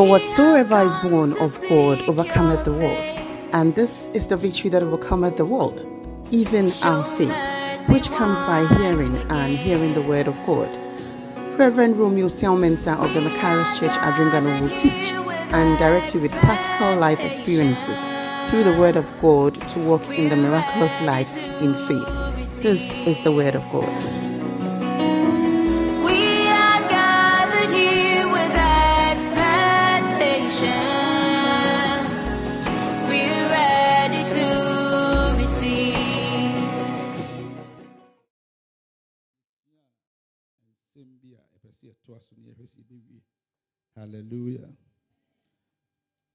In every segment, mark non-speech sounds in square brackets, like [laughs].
For whatsoever is born of God overcometh the world. And this is the victory that overcometh the world, even our faith, which comes by hearing and hearing the word of God. Reverend Romeo Selmensa of the Macaris Church Adringano will teach and direct you with practical life experiences through the word of God to walk in the miraculous life in faith. This is the word of God. Yɛtoa so no yɛhwɛ sɛ yɛbɛwie halleluya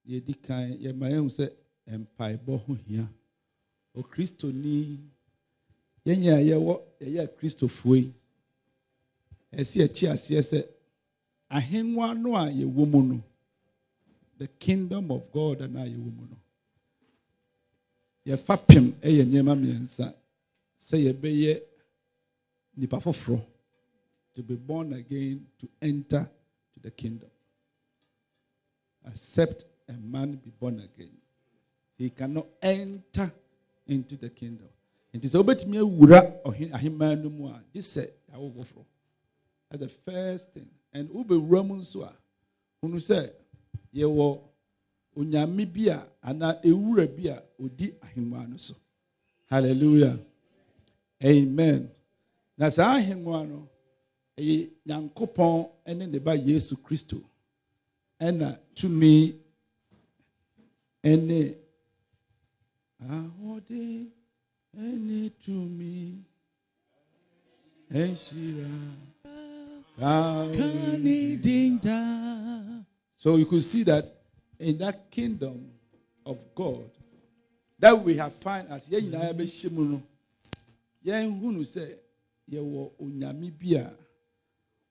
yɛdi kan yɛma yɛhu sɛ mpaebɔ ho hia. Okristoni yɛnyɛ a yɛwɔ yɛyɛ akristofoɔ yi ɛsɛ yɛkyi aseɛ sɛ ahengua no a yɛwɔ mu no the kingdom of god no a yɛwɔ mu no yɛfa pem yɛ nneɛma mmiɛnsa sɛ yɛbɛyɛ nipa foforɔ to be born again to enter to the kingdom. Except a man be born again, he cannot enter into the kingdom. Nti sɛ wobɛtumi awura ahemman no mu a gye sɛ yɛawo foforɔ that's the first thing. And wobɛwura mu nso a hunu sɛ yɛwɔ onyame bi a anaa ewura odi so. Hallelujah. Amen. Na saa ahengua no ɛyɛ nyankopɔn ne ne ba yesu kristo ɛna tumi ne ahoɔden ne tumi Calvary. So you could see that in that kingdom of God that we have found as yɛn nyinaa bɛhyɛ mu no yɛn hunu sɛ yɛwɔ onyame bi a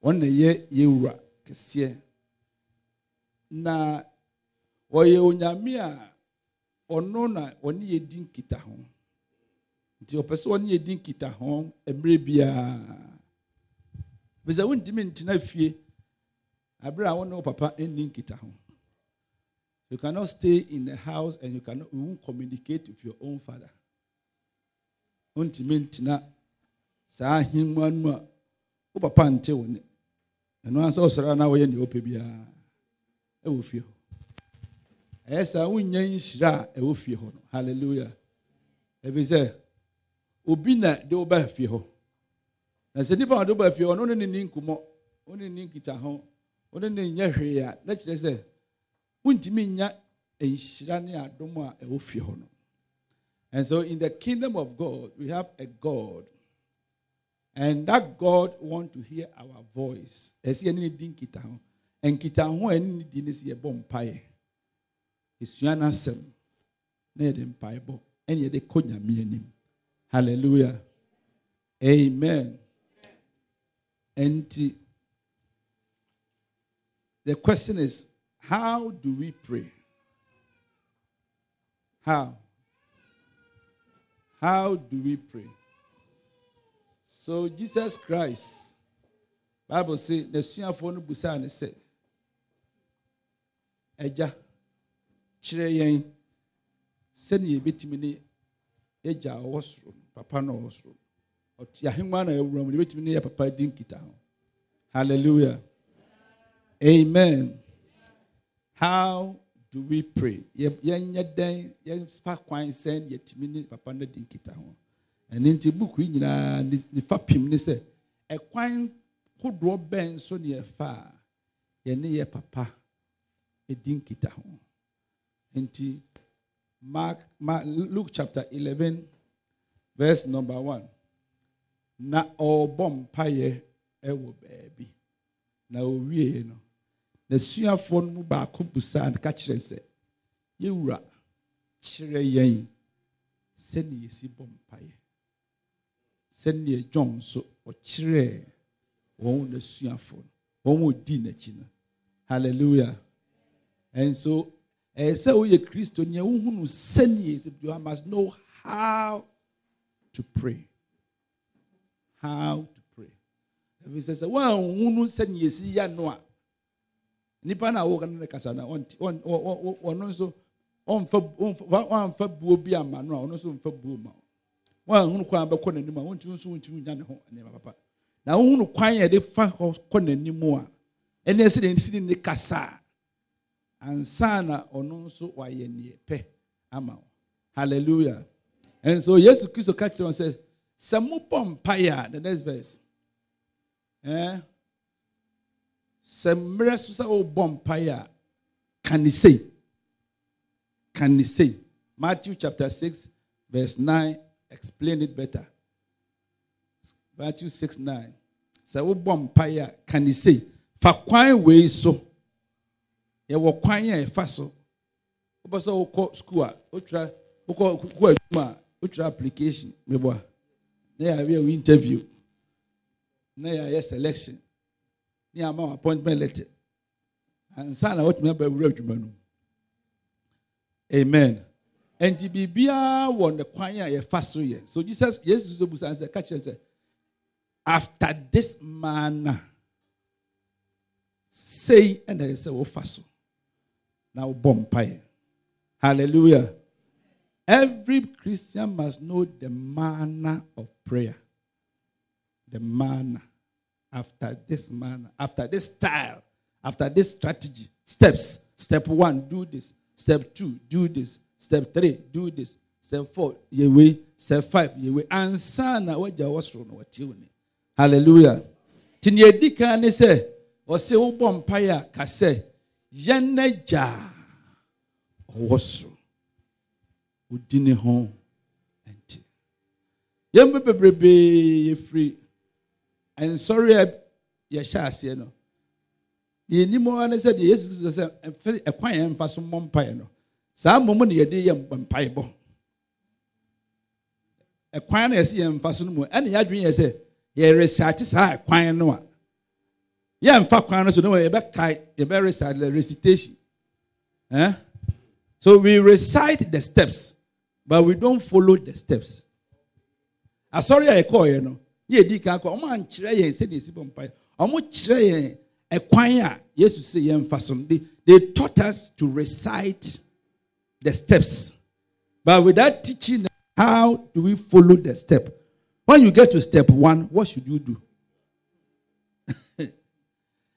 wɔn na yɛ yɛwura kɛseɛ. Na wɔyɛ onyame a ɔno na ɔne yɛ di nkita ho. Nti ɔpɛ sɛ ɔne yɛ di nkita ho mmerɛ biara bɛsɛ wontumi ntena fie. Abere a wɔne wo papa nni nkita ho. You cannot stay in the house and you cannot you communicate with your own father. Wontumi ntena saa ahengua no a papa nte wo ne ɛno ansa ɔsɔre a na wɔyɛ nea ɔpɛ biara. Ɛwɔ fie hɔ. Ɛyɛ saa wonya nhyira a ɛwɔ fie hɔ no. Hallelujah. Ɛfiri sɛ obi na de wo baa fie hɔ. Na sɛ nipa a de wo baa fie hɔ no ɔne ne ni nkɔmmɔ ɔne ne ni nkita ho ɔne ne nyɛ hwee a na kyerɛ sɛ wontumi nya nhyira ne adom a ɛwɔ fie hɔ and so in the kingdom of god we have a god and that God want to hear our voice. Ɛsɛ yɛne ne di nkita ho. Nkita ho a ɛne ne di ne sɛ yɛbɔ mpaeɛ. Esua n'asɛm na yɛde mpaeɛ bɔ ɛne yɛde kɔ. Hallelujah. Amen. And the question is, how do we pray? How? How do we pray? So Jesus Christ, Bible say, n'asuafoɔ no busaa ne sɛ, Agya, kyerɛ yɛn sɛnea yɛbɛtumi ne yɛgya a ɔwɔ papa no ɔwɔ soro. Ɔte ahengua na ɛwura mu, yɛbɛtumi ne yɛ papa. Hallelujah. Amen. How do we pray? Yɛ- Yɛnyɛ dɛn, yɛmfa kwan sɛn yɛtumi ne papa no di nkita. Ɛno nti buku yi nyinaa ne- nifa pim ne sɛ ɛkwan hodoɔ bɛn so ne yɛfa a yɛne yɛ papa ɛdi nkita ho. Nti mark, mark luke chapter 11 verse number 1 na ɔrebɔ mpayɛ ɛwɔ baabi. Na ɔwie no n'asuafoɔ no mu baako busaa no ka kyerɛ sɛ yɛwura kyerɛ yɛn sɛne yɛsi bɔ mpayɛ sɛnea john nso ɔkyerɛɛ wɔn n'asuafo no. Wɔn a ɔdi n'akyi no. Hallelujah. And so ɛyɛ sɛ woyɛ kristo nea wohunu sɛnea ɛsɛ you must know how to pray. How to pray. Ɛfiri sɛ sɛ woanhunu sɛnea ɛsi yɛ no a nipa na awo kana ne kasa ɔ- ɔno ɔnfa ɔnfa buo bi ama no a ɔno nso nfa buo ma wɔn a nhunu kwan bɛkɔ n'anim a wɔntumi nso wɔntumi nya ne ho nneɛma papa na nhunu kwan yɛ de fa hɔ kɔ n'anim a ɛna esi ne si ne kasa. A ansa na ɔno nso wayɛ neɛ pɛ ama hallelujah. And so yesu kristo ka kyerɛ wɔn sɛ sɛ the next verse. Eh? sɛ mmerɛ so sɛ wobɔ mpaeɛ a ka ne sei matthew chapter 6 verse 9 explain it better. Matthew 6 9 sɛ wobɔ mpaeɛ a ka ne sei fa kwan wei so. Yɛwɔ kwan a ɛfa so. Wopɛ sɛ wokɔ school a wotwerɛ wokɔ wokɔ adwuma a wotwerɛ application meboa. Na yɛayɛ wo interview na yɛayɛ selection. Ne yɛama wo appointment letter. Ansa na wotumi aba awura adwuma no amen ɛnti biribiara wɔ ne kwan a yɛfa so yɛ. So jesus yesu so busa sɛ ka kyerɛ sɛ after this manner sei ɛna ɛsɛ sɛ wofa so na wobɔ mpaeɛ. Hallelujah. Every christian must know the manner of prayer. The manner. After this manner after this style after this strategy. Steps. Step one do this. Step two do this step three do this. Step four yɛwei step five yɛwei ansa na wagya wɔ soro no wɔtie wo ni hallelujah. Nti nea ɛdi kan ne sɛ ɔsɛ wobɔ mpaeɛ a ka sɛ yɛn agya a ɔwɔ soro wodi ne ho nti yɛn bɛ bebrebee yɛfiri nsɔre a yɛhyɛ aseɛ no deɛ anim hɔ ne sɛ deɛ yesu sɛ ɛkwan yɛn mfa so mmɔ mpaeɛ no saa mmom na yɛde yɛ bɔ ɛkwan na yɛsi yɛn mfa so no mu ɛna yɛadwene yɛ sɛ yɛresate saa ɛkwan no a. Yɛmfa kwan no so no yɛbɛkae yɛbɛrecite the recitation. Eh? so we recite the steps but we don't follow the steps. Asɔre a yɛkɔɔyɛ no yɛdi kan kɔ ɔmo ankyerɛ yɛn sɛdeɛ esi bɔ mpaeɛ ɔmo kyerɛ yɛn ɛkwan a yesu sɛ yɛmfa so no. They they taught us to recite the steps but without teaching how do we follow the step when you get to step one what should you do [laughs]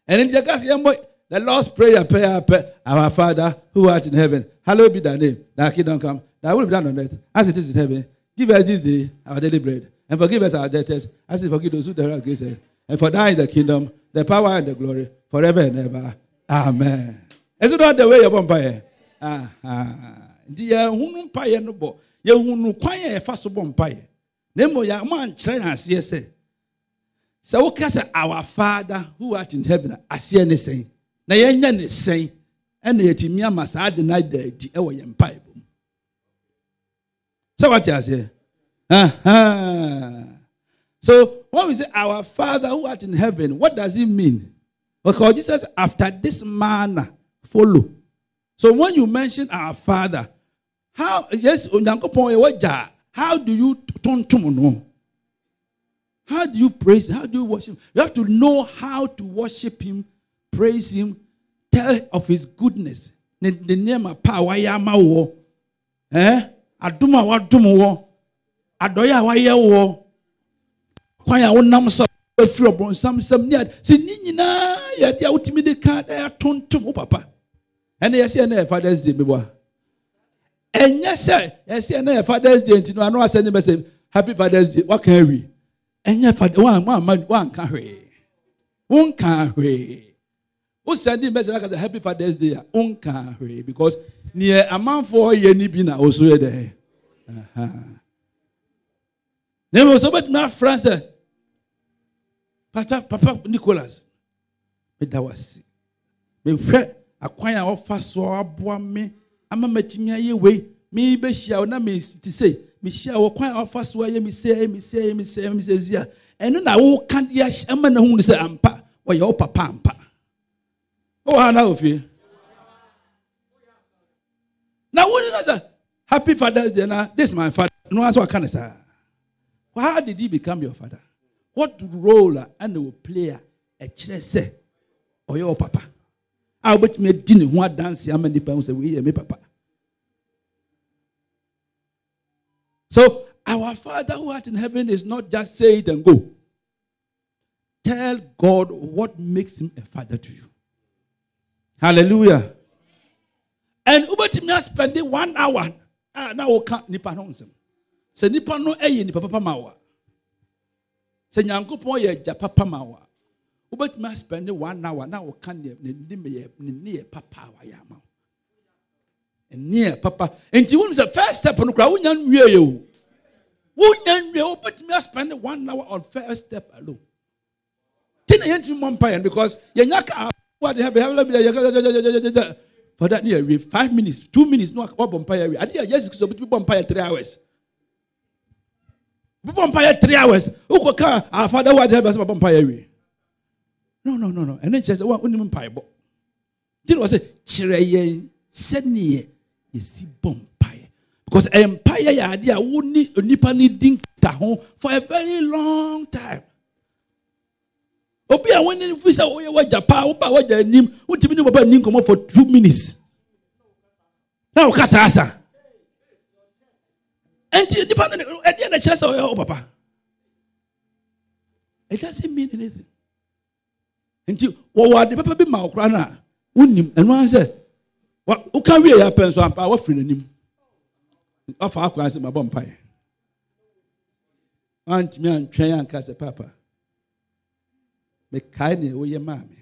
and in the case the Lord's prayer, prayer, prayer, our Father who art in heaven, hallowed be thy name. Thy kingdom come, thy will be done on earth as it is in heaven. Give us this day our daily bread, and forgive us our debtors, as we forgive those who dare against us. And for thine is the kingdom, the power, and the glory, forever and ever. Amen. Is it not the way you're born by? Nti yɛhunu mpaeɛ no bɔ. Yɛhunu kwan a yɛfa so bɔ mpaeɛ. Na mmom yɛ ɔmo ankyerɛ yɛn aseɛ sɛ sɛ woka our father who art in heaven aseɛ ne sɛn? Na yɛnyɛ ne sɛn ɛna yɛtumi ama saa de no ada adi ɛwɔ yɛn mpaebɔ mu. Sɛ wate aseɛ? So when we say our father who art in heaven what does it mean? Because jesus after this manner follow so when you mention our father how yes how do you tontom no? How do you praise how do you worship you have to know how to worship him praise him tell of his goodness. Ne ne nneɛma pa a wayɛ ama wɔ eh? ɛɛ adum a wadum wɔ adɔyɛ a wayɛ wɔ kwan a wonam so afiri ɔbɔnsam nsam ne ade sɛ ne nyinaa yɛ adeɛ a wotumi de ka ɛyɛ tontom wo papa ɛna yɛsɛ ɛna yɛ fathers day meboa ɛnyɛ sɛ yɛsɛ ɛna yɛ fathers day nti no ano asɛ ne bɛ sɛ happy fathers day. Waka awi ɛnyɛ father wan wan ma wanka hwee. Wonka hwee. Wosɛnde message aka sɛ happy fathers day a wonka hwee. Because neɛ amanfoɔ yɛ ni bi na ɔso yɛ dɛ. Na mmom sɛ wobɛtumi afra sɛ papa papa nicholas meda wase mehwɛ akwan a wɔfa so a aboa me ama matumi ayɛ wei mebɛhyia wo na mete sei mehyia wɔ kwan a wɔfa so ayɛ me sɛ me sɛ me sɛ me sɛ si a ɛno na woka de ahyɛ ama no hunu sɛ ampa wɔyɛ wo papa ampa wowɔ ha na wɔ na wone no sɛ happy fathers day na this is my father no ansɛ waka ne saa how did he become your father what role a ɛna wɔ play a ɛkyerɛ sɛ ɔyɛ papa a wobɛtumi adi ne ho adanse ama nnipa ho sɛ wei yɛ me papa. So our father who art in heaven is not just say it and go. Tell god what makes him a father to you. Hallelujah. And wobɛtumi aspɛnde one hour a na woka nipa no nsɛm. Sɛ nipa no ɛyɛ nipa papa ma wo a sɛ nyankopɔn yɛ agya papa ma wo a wobɛtumi aspɛnde one hour na woka neɛ ne nim yɛ ne ne yɛ papa a wayɛ ama wo. Ɛne yɛ papa. Nti wonim sɛ first step no koraa wonya nwie yɛ o. Wonya nwie wobɛtumi aspɛnde one hour on first step alone. Ti na yɛntumi mmɔ mpa because yɛnya ka ah, what have for that year we five minutes two minutes no wabɔ mpa yɛ ade a yesu kristo bi bɔ mpa yɛ three hours. Bɔ mpa three hours. Wokɔ ka our ah, father who art in heaven sɛ bɔ mpa yɛ wie no no no no. Ɛne nkyerɛ sɛ wa wonim mpaebɔ. Nti na wɔ sɛ kyerɛ yɛn sɛneɛ yɛsi bɔ mpaeɛ. Because mpaeɛ yɛ adeɛ a wo ne onipa ne di ho for a very long time. Obi a wɔne fi sɛ woyɛ wagya paa woba wagya anim wotumi ne papa ni nkɔmmɔ for two minutes. Na woka saa sa ɛnti nipa no ɛdeɛ na kyerɛ sɛ ɔyɛ wo papa? It doesn't mean anything nti wɔwɔ ade papa bi ma wo koraa no a wonim ɛno ara sɛ woka wie yɛ apɛ nso ampa wafiri n'anim. Wafa akwan sɛ mabɔ mpaeɛ. Antumi antwɛn anka sɛ papa mekae ne woyɛ maa me.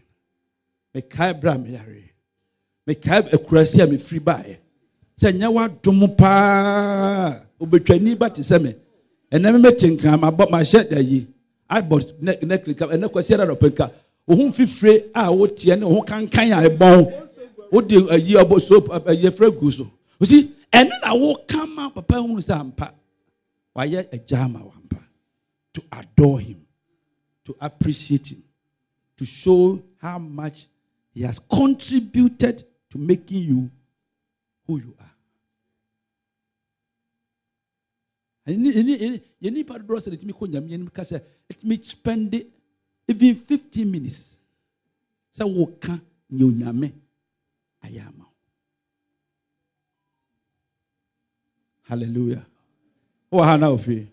Mekae berɛ a meyare mekae akurasi a mefiri baeɛ. Sɛ nyɛ woadom paa obɛtwani ba te sɛ me. Ɛnɛ me mɛte nkra mabɔ mahyɛ ayi abɔ neklika ɛnɛ kwasi ara dɔpɛnka wo ho mfifire a woteɛ ne ho kankan a ɛbɔn wode ayi eh, ɔbɔ so eh, eh, yɛfrɛ gu so. Osi ɛne na woka ma papa hunu sɛ ampa. Wayɛ agya ama wo ampa. To adore him. To appreciate him. To show how much he has contributed to making you who you are. Ɛni- yɛn nipa dodoɔ sɛ ɛtumi kɔ nyame anim ka sɛ ɛtumi spend it even fifteen minutes. Sɛ wɔka nyɛ onyame ayɛ ama hallelujah. Wɔ ha na ofie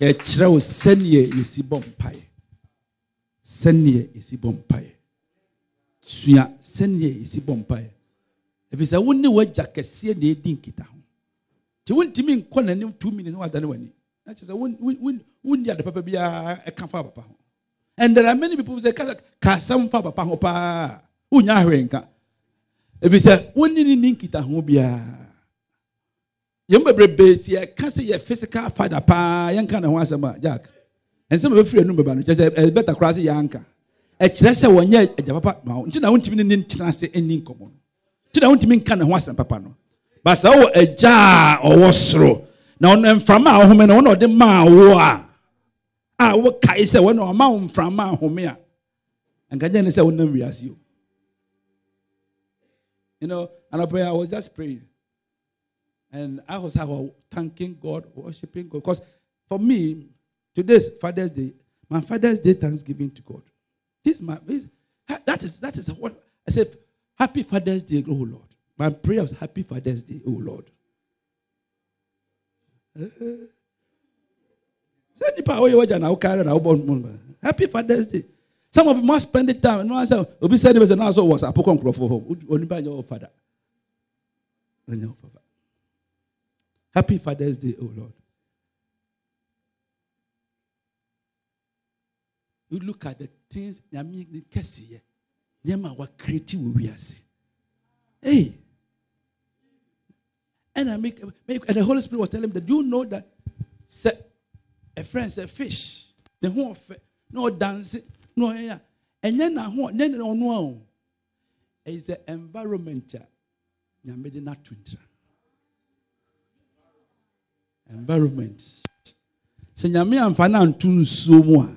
yɛkyerɛ wo sɛneɛ yɛsi bɔ mpaeɛ. Sɛneɛ yɛsi bɔ mpaeɛ. Sua sɛneɛ yɛsi bɔ mpaeɛ. Ɛfiri sɛ wo ne wagya kɛseɛ na ɛdi nkita ho? Nti wontumi nkɔ n'anim two minutes na wadane w'ani. Na kyerɛ sɛ won- won- won- wonni ade papa biara ɛka fa papa ho and there are many people who say kasa ka asɛm fa papa ho paa. Wonya ahwɛ nka? Ɛfiri sɛ wonni ne ni nkita ho biara yɛn bebrebe si yɛka sɛ yɛ physical father paa yɛnka ne ho jack nsɛm a bɛfiri anum bɛba no kyerɛ sɛ ɛbɛta koraa sɛ yɛanka ɛkyerɛ sɛ wɔnyɛ agya papa ma wo nti na wontumi ne ne ntena ase ani nkɔmmɔ no. Nti na wontumi nka ne papa no. Basa wɔ agya a ɔwɔ soro na mframa a ɔhome no wɔn na ɔde maa wo a a wokae sɛ wɔn na ɔma wo mframa ahome a nkagya ne sɛ wonam wiase o you know and I pray, I was just praying and I was, I was thanking God, worshiping God. Because for me, today's Father's Day, my Father's Day Thanksgiving to God. This is my this, that is that is what I said. Happy Father's Day, oh Lord. My prayer was Happy Father's Day, oh Lord. Eh. Say nipa wo ye waja na carry na wo born. Happy Father's Day. Some of you must spend the time. No answer. Obi said it now so was apokon krofo ho. Onipa your father. Onyɛ wo papa. Happy Father's Day, oh Lord. You look at the things Nyame ne kɛseɛ nneɛma a wakireti wɔ wiase. Hey. And I make, make and the Holy Spirit was telling him that you know that a friend said fish, the whole no dance, no yeah. And then I want then on one is the environment. Nyame de not to environment. Sɛ nyame amfa no anto nsuo mu a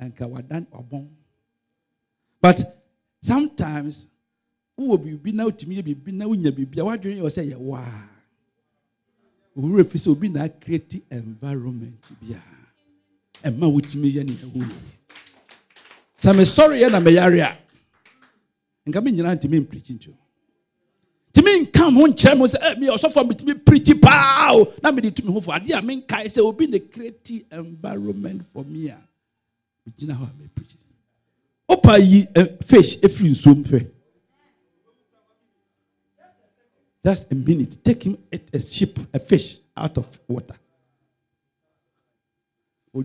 anka wadan ɔbɔn but sometimes wowɔ biribi na wotumi yɛ biribi na wonya biribi a woadwene yɛ sɛ yɛ waa owurɛ fi sɛ obi na acreate environment biara ɛma wotumi yɛ ne ɛho yɛ sɛ mesɔreɛ na meyare a. Nka me nyinaa ntimi mpirikyi nti tumi nka ho nkyerɛ mo sɛ meyɛ ɔsɔfoɔ metumi pirikyi paa o na mede tumi ho fo adeɛ a menkae sɛ obi ne create environment for me a. Megyina hɔ a mepirikyi wopa yi fish ɛfiri nsuom hwɛ just a minute. Take him a, a ship a fish out of water. A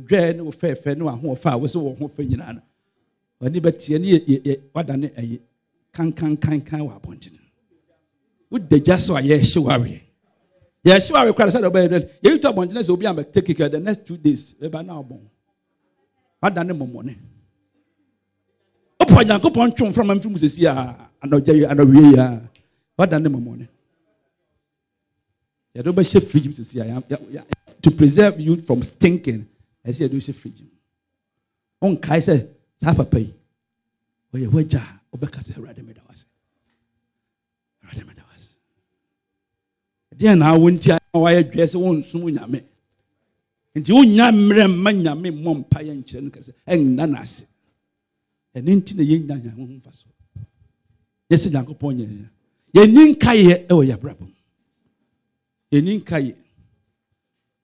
the next two days bɛba na ɔbɔn wada ne mmɔmmɔne wopɔ nyankopɔn twe mframa mfiri mu sɛsi a anɔgya yi anɔwie yi a wada ne. mmɔmmɔne yɛde wobɛhyɛ fridge mu ya- to preserve you from stinking ɛsɛ yɛde wohyɛ fridge mu. Wonkae sɛ saa papa yi ɔyɛ wagya a wobɛka sɛ awurade meda wase awurade meda wase ɛdeɛ na awo nti a wayɛ dwɛ sɛ wonsom nyame? Nti wonya mmerɛ mma nyame mmɔ mpa yɛ nkyerɛ no kɛ sɛ ɛnna no ase. Ɛno nti na yɛnya nyame ho mfa so yɛ sɛ nyankopɔn nyɛ yɛni nkayɛ ɛwɔ yɛabrabɔ mu yɛni nkayɛ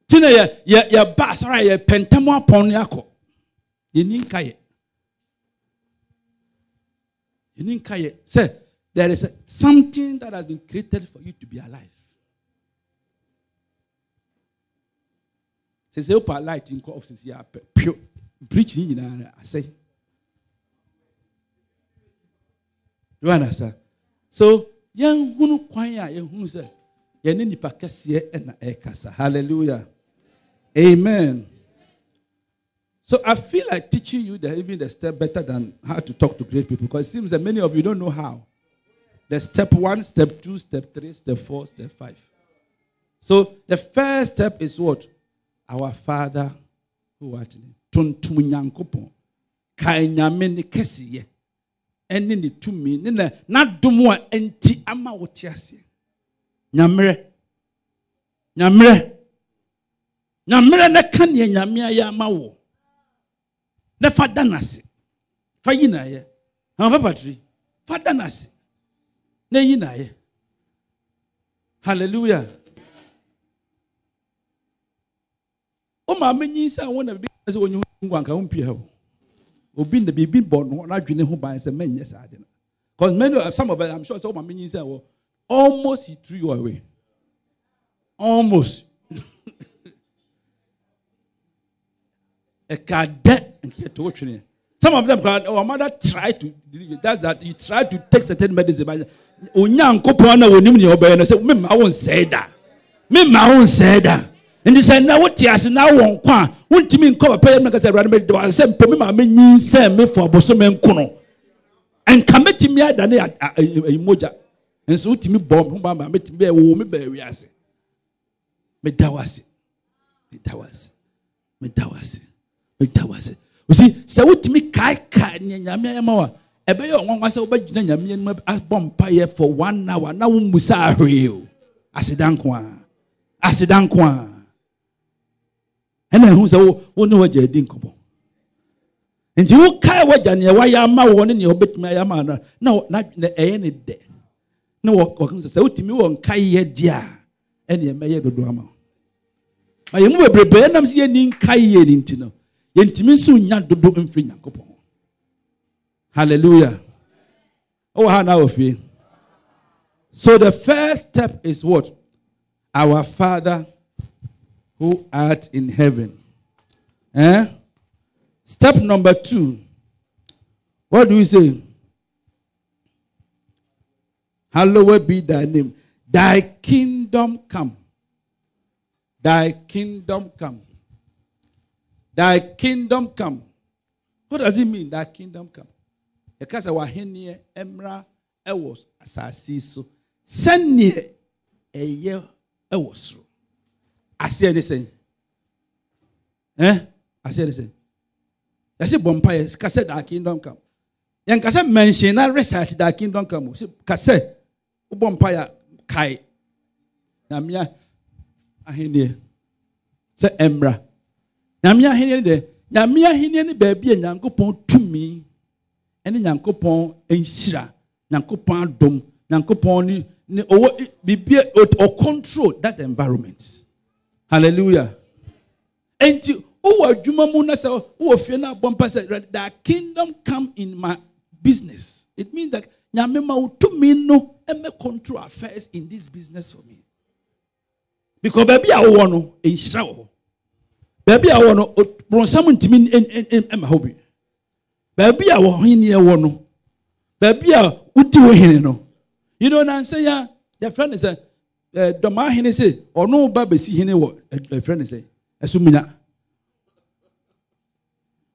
nti na yɛ- yɛ- yɛba asɔre a yɛpɛ ntam apɔn no akɔ. Yɛni nkayɛ yɛni nkayɛ sɛ there is something that has been created for you to be alive. Sɛ sɛ wopa light nkɔ off sisi a pɛ pio preach ne nyinaa no asɛe you understand? So yɛnhunu kwan a yɛhunu sɛ yɛne nipa kɛseɛ ɛna ɛrekasa. Hallelujah. Amen. So i feel like teaching you the, even the step better than how to talk to great people because it seems that many of you don't know how. The step one step two step three step four step five. So the first step is what? Our father who art in tuntum nyankopɔn. Kae nyame ne kɛseyɛ. Ɛne ne tumi. Ne na n'adom a ɛnti ama wo te aseɛ nyammerɛ nyammerɛ nyammerɛ na ka neɛ nyame ayɛ ama wo. Na fa da n'ase fa yi n'ayɛ papatiri fa da n'ase na yi n'ayɛ hallelujah. O maame nyinsɛn a wɔn na bibi sɛ wɔn nyi ho nkwanka wɔn pie ha o obi na biribi bɔ n'adwene ho ban sɛ mɛnyɛ saa de no. Because many some of us i'm sure sɛ ɔma menyi sɛ wɔ almost he threw you away almost some of them our mother try to that's that you try to take certain medicine but onyankopɔn na wɔnim nea ɔbɛyɛ no sɛ memma wo nsɛe da memma wo nsɛe da nti sɛ na wote ase na wɔ nkwa a wontumi nkɔ papa yɛ mɛka sɛ awurade mɛde wa sɛ mpɛ me ma menyinsɛn me fo abosome nkono ɛnka mɛtumi a- a- ayi ayi mogya nso wotumi bɔ me ho ba ma mɛtumi bɛ wo me baawi ase meda wo ase. Meda wo ase. Meda wo ase. Meda wo ase. Osi sɛ wotumi kaekae nea nyame ayɛ ma wo a ɛbɛyɛ ɔnwanwa sɛ wobɛgyina nyame anim abɔ mpayɛ for one hour na wommu saa hwee o. Aseda nko a. Aseda nko a. Ɛna ɛhu sɛ wo wo ne wagya adi nkɔmmɔ. Nti wokae wagya neɛ wayɛ ama wɔ ne neɛ wobɛtumi ayɛ ama no na ɛyɛ ne dɛ na wɔ- wɔka sɛ sɛ wotumi wɔ nkayɛ deɛ a ɛneɛ mɛyɛ dodo ama wo. Ma yɛn mu bebrebe ɛnam sɛ yɛni nkayɛ ne nti no yɛntumi nso nya dodo hallelujah. Ɔwɔ ha na wɔ fie. So the first step is what? Our father who art in heaven. Eh? step number two. What do we say hallowed be thy name. Thy kingdom come. Thy kingdom come. Thy kingdom come. What does it mean thy kingdom come? Sɛ w'ahenneɛ mmra ɛwɔ asase yi so. Sɛneɛ ɛyɛ ɛwɔ soro aseɛ ne sɛn ɛn aseɛ ne sɛn yɛsɛ bɔ mpa yɛ ka sɛ thy kingdom come. Yɛn ka sɛ mention na recite thy kingdom come. O Sɛ- ka sɛ wobɔ mpa yɛ kae. Nyamea ahenneɛ sɛ mmra nyame ahenneɛ ne deɛ nyame ahenneɛ ne baabi a nyankopɔn tumi ɛne nyankopɔn nhyira nyankopɔn adom nyankopɔn ne ne ɔwɔ biribi ɔ control that environment. Hallelujah. Nti wowɔ adwuma mu na sɛ wowɔ fie no abɔ mpa sɛ kingdom come in my business. It means that nyame ma wo tumi no ɛmɛ control affairs in this business for me? Because baabi a wowɔ no nhyira wɔ hɔ baabi a wowɔ no borɔnsam ntumi ɛma hɔ bi baabi a wɔhene wɔ no baabi a wodi wo hene no you know? Nansɛ ya yɛfrɛ no sɛ eh, dɔmaa hene sɛ ɔno ba bɛsi hene wɔ yɛfrɛ no sɛ ɛsomunya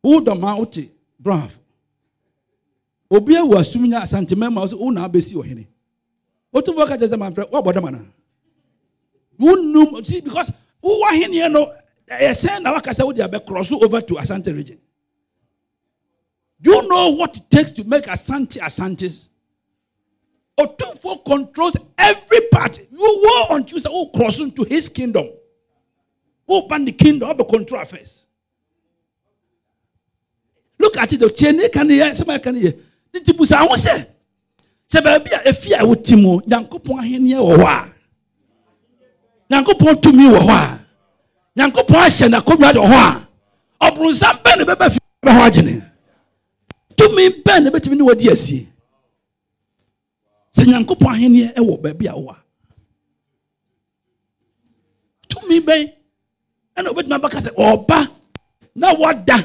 wo dɔmaa wote braf obi awu asumunya asantema ma sɛ wo na abɛsi ɔhene wotumfoɔ ka kyerɛ sɛ mamfrɛ woabɔ dama na wonum see because who wowɔ ahenneɛ no ɛyɛ sɛn na waka sɛ wode abɛkorɔ so over to asante region. Do you know what it takes to make asante asantes? Otumfoɔ controls every part. You war until sɛ wocross into his kingdom? Woba the kingdom? Wobɛ control affairs? Look at it ne ka ne yɛ sɛm a ɛka ne yɛ ne ti busa ho sɛ baabi a efi a wote mu nyankopɔn ahenneɛ wɔ hɔ a. Nyankopɔn tumi wɔ hɔ a. Nyankopɔn ahyɛ n'akonnwa wɔ hɔ a. Ɔbronsam bɛn na bɛbɛ fi bɛ hɔ agyene? Tumi bɛn na bɛtumi ne wɔdi asie? Sɛ nyankopɔn ahenneɛ wɔ baabi a wɔ a. Tumi bɛn ɛna obɛtumi abɛka sɛ ɔba na wɔda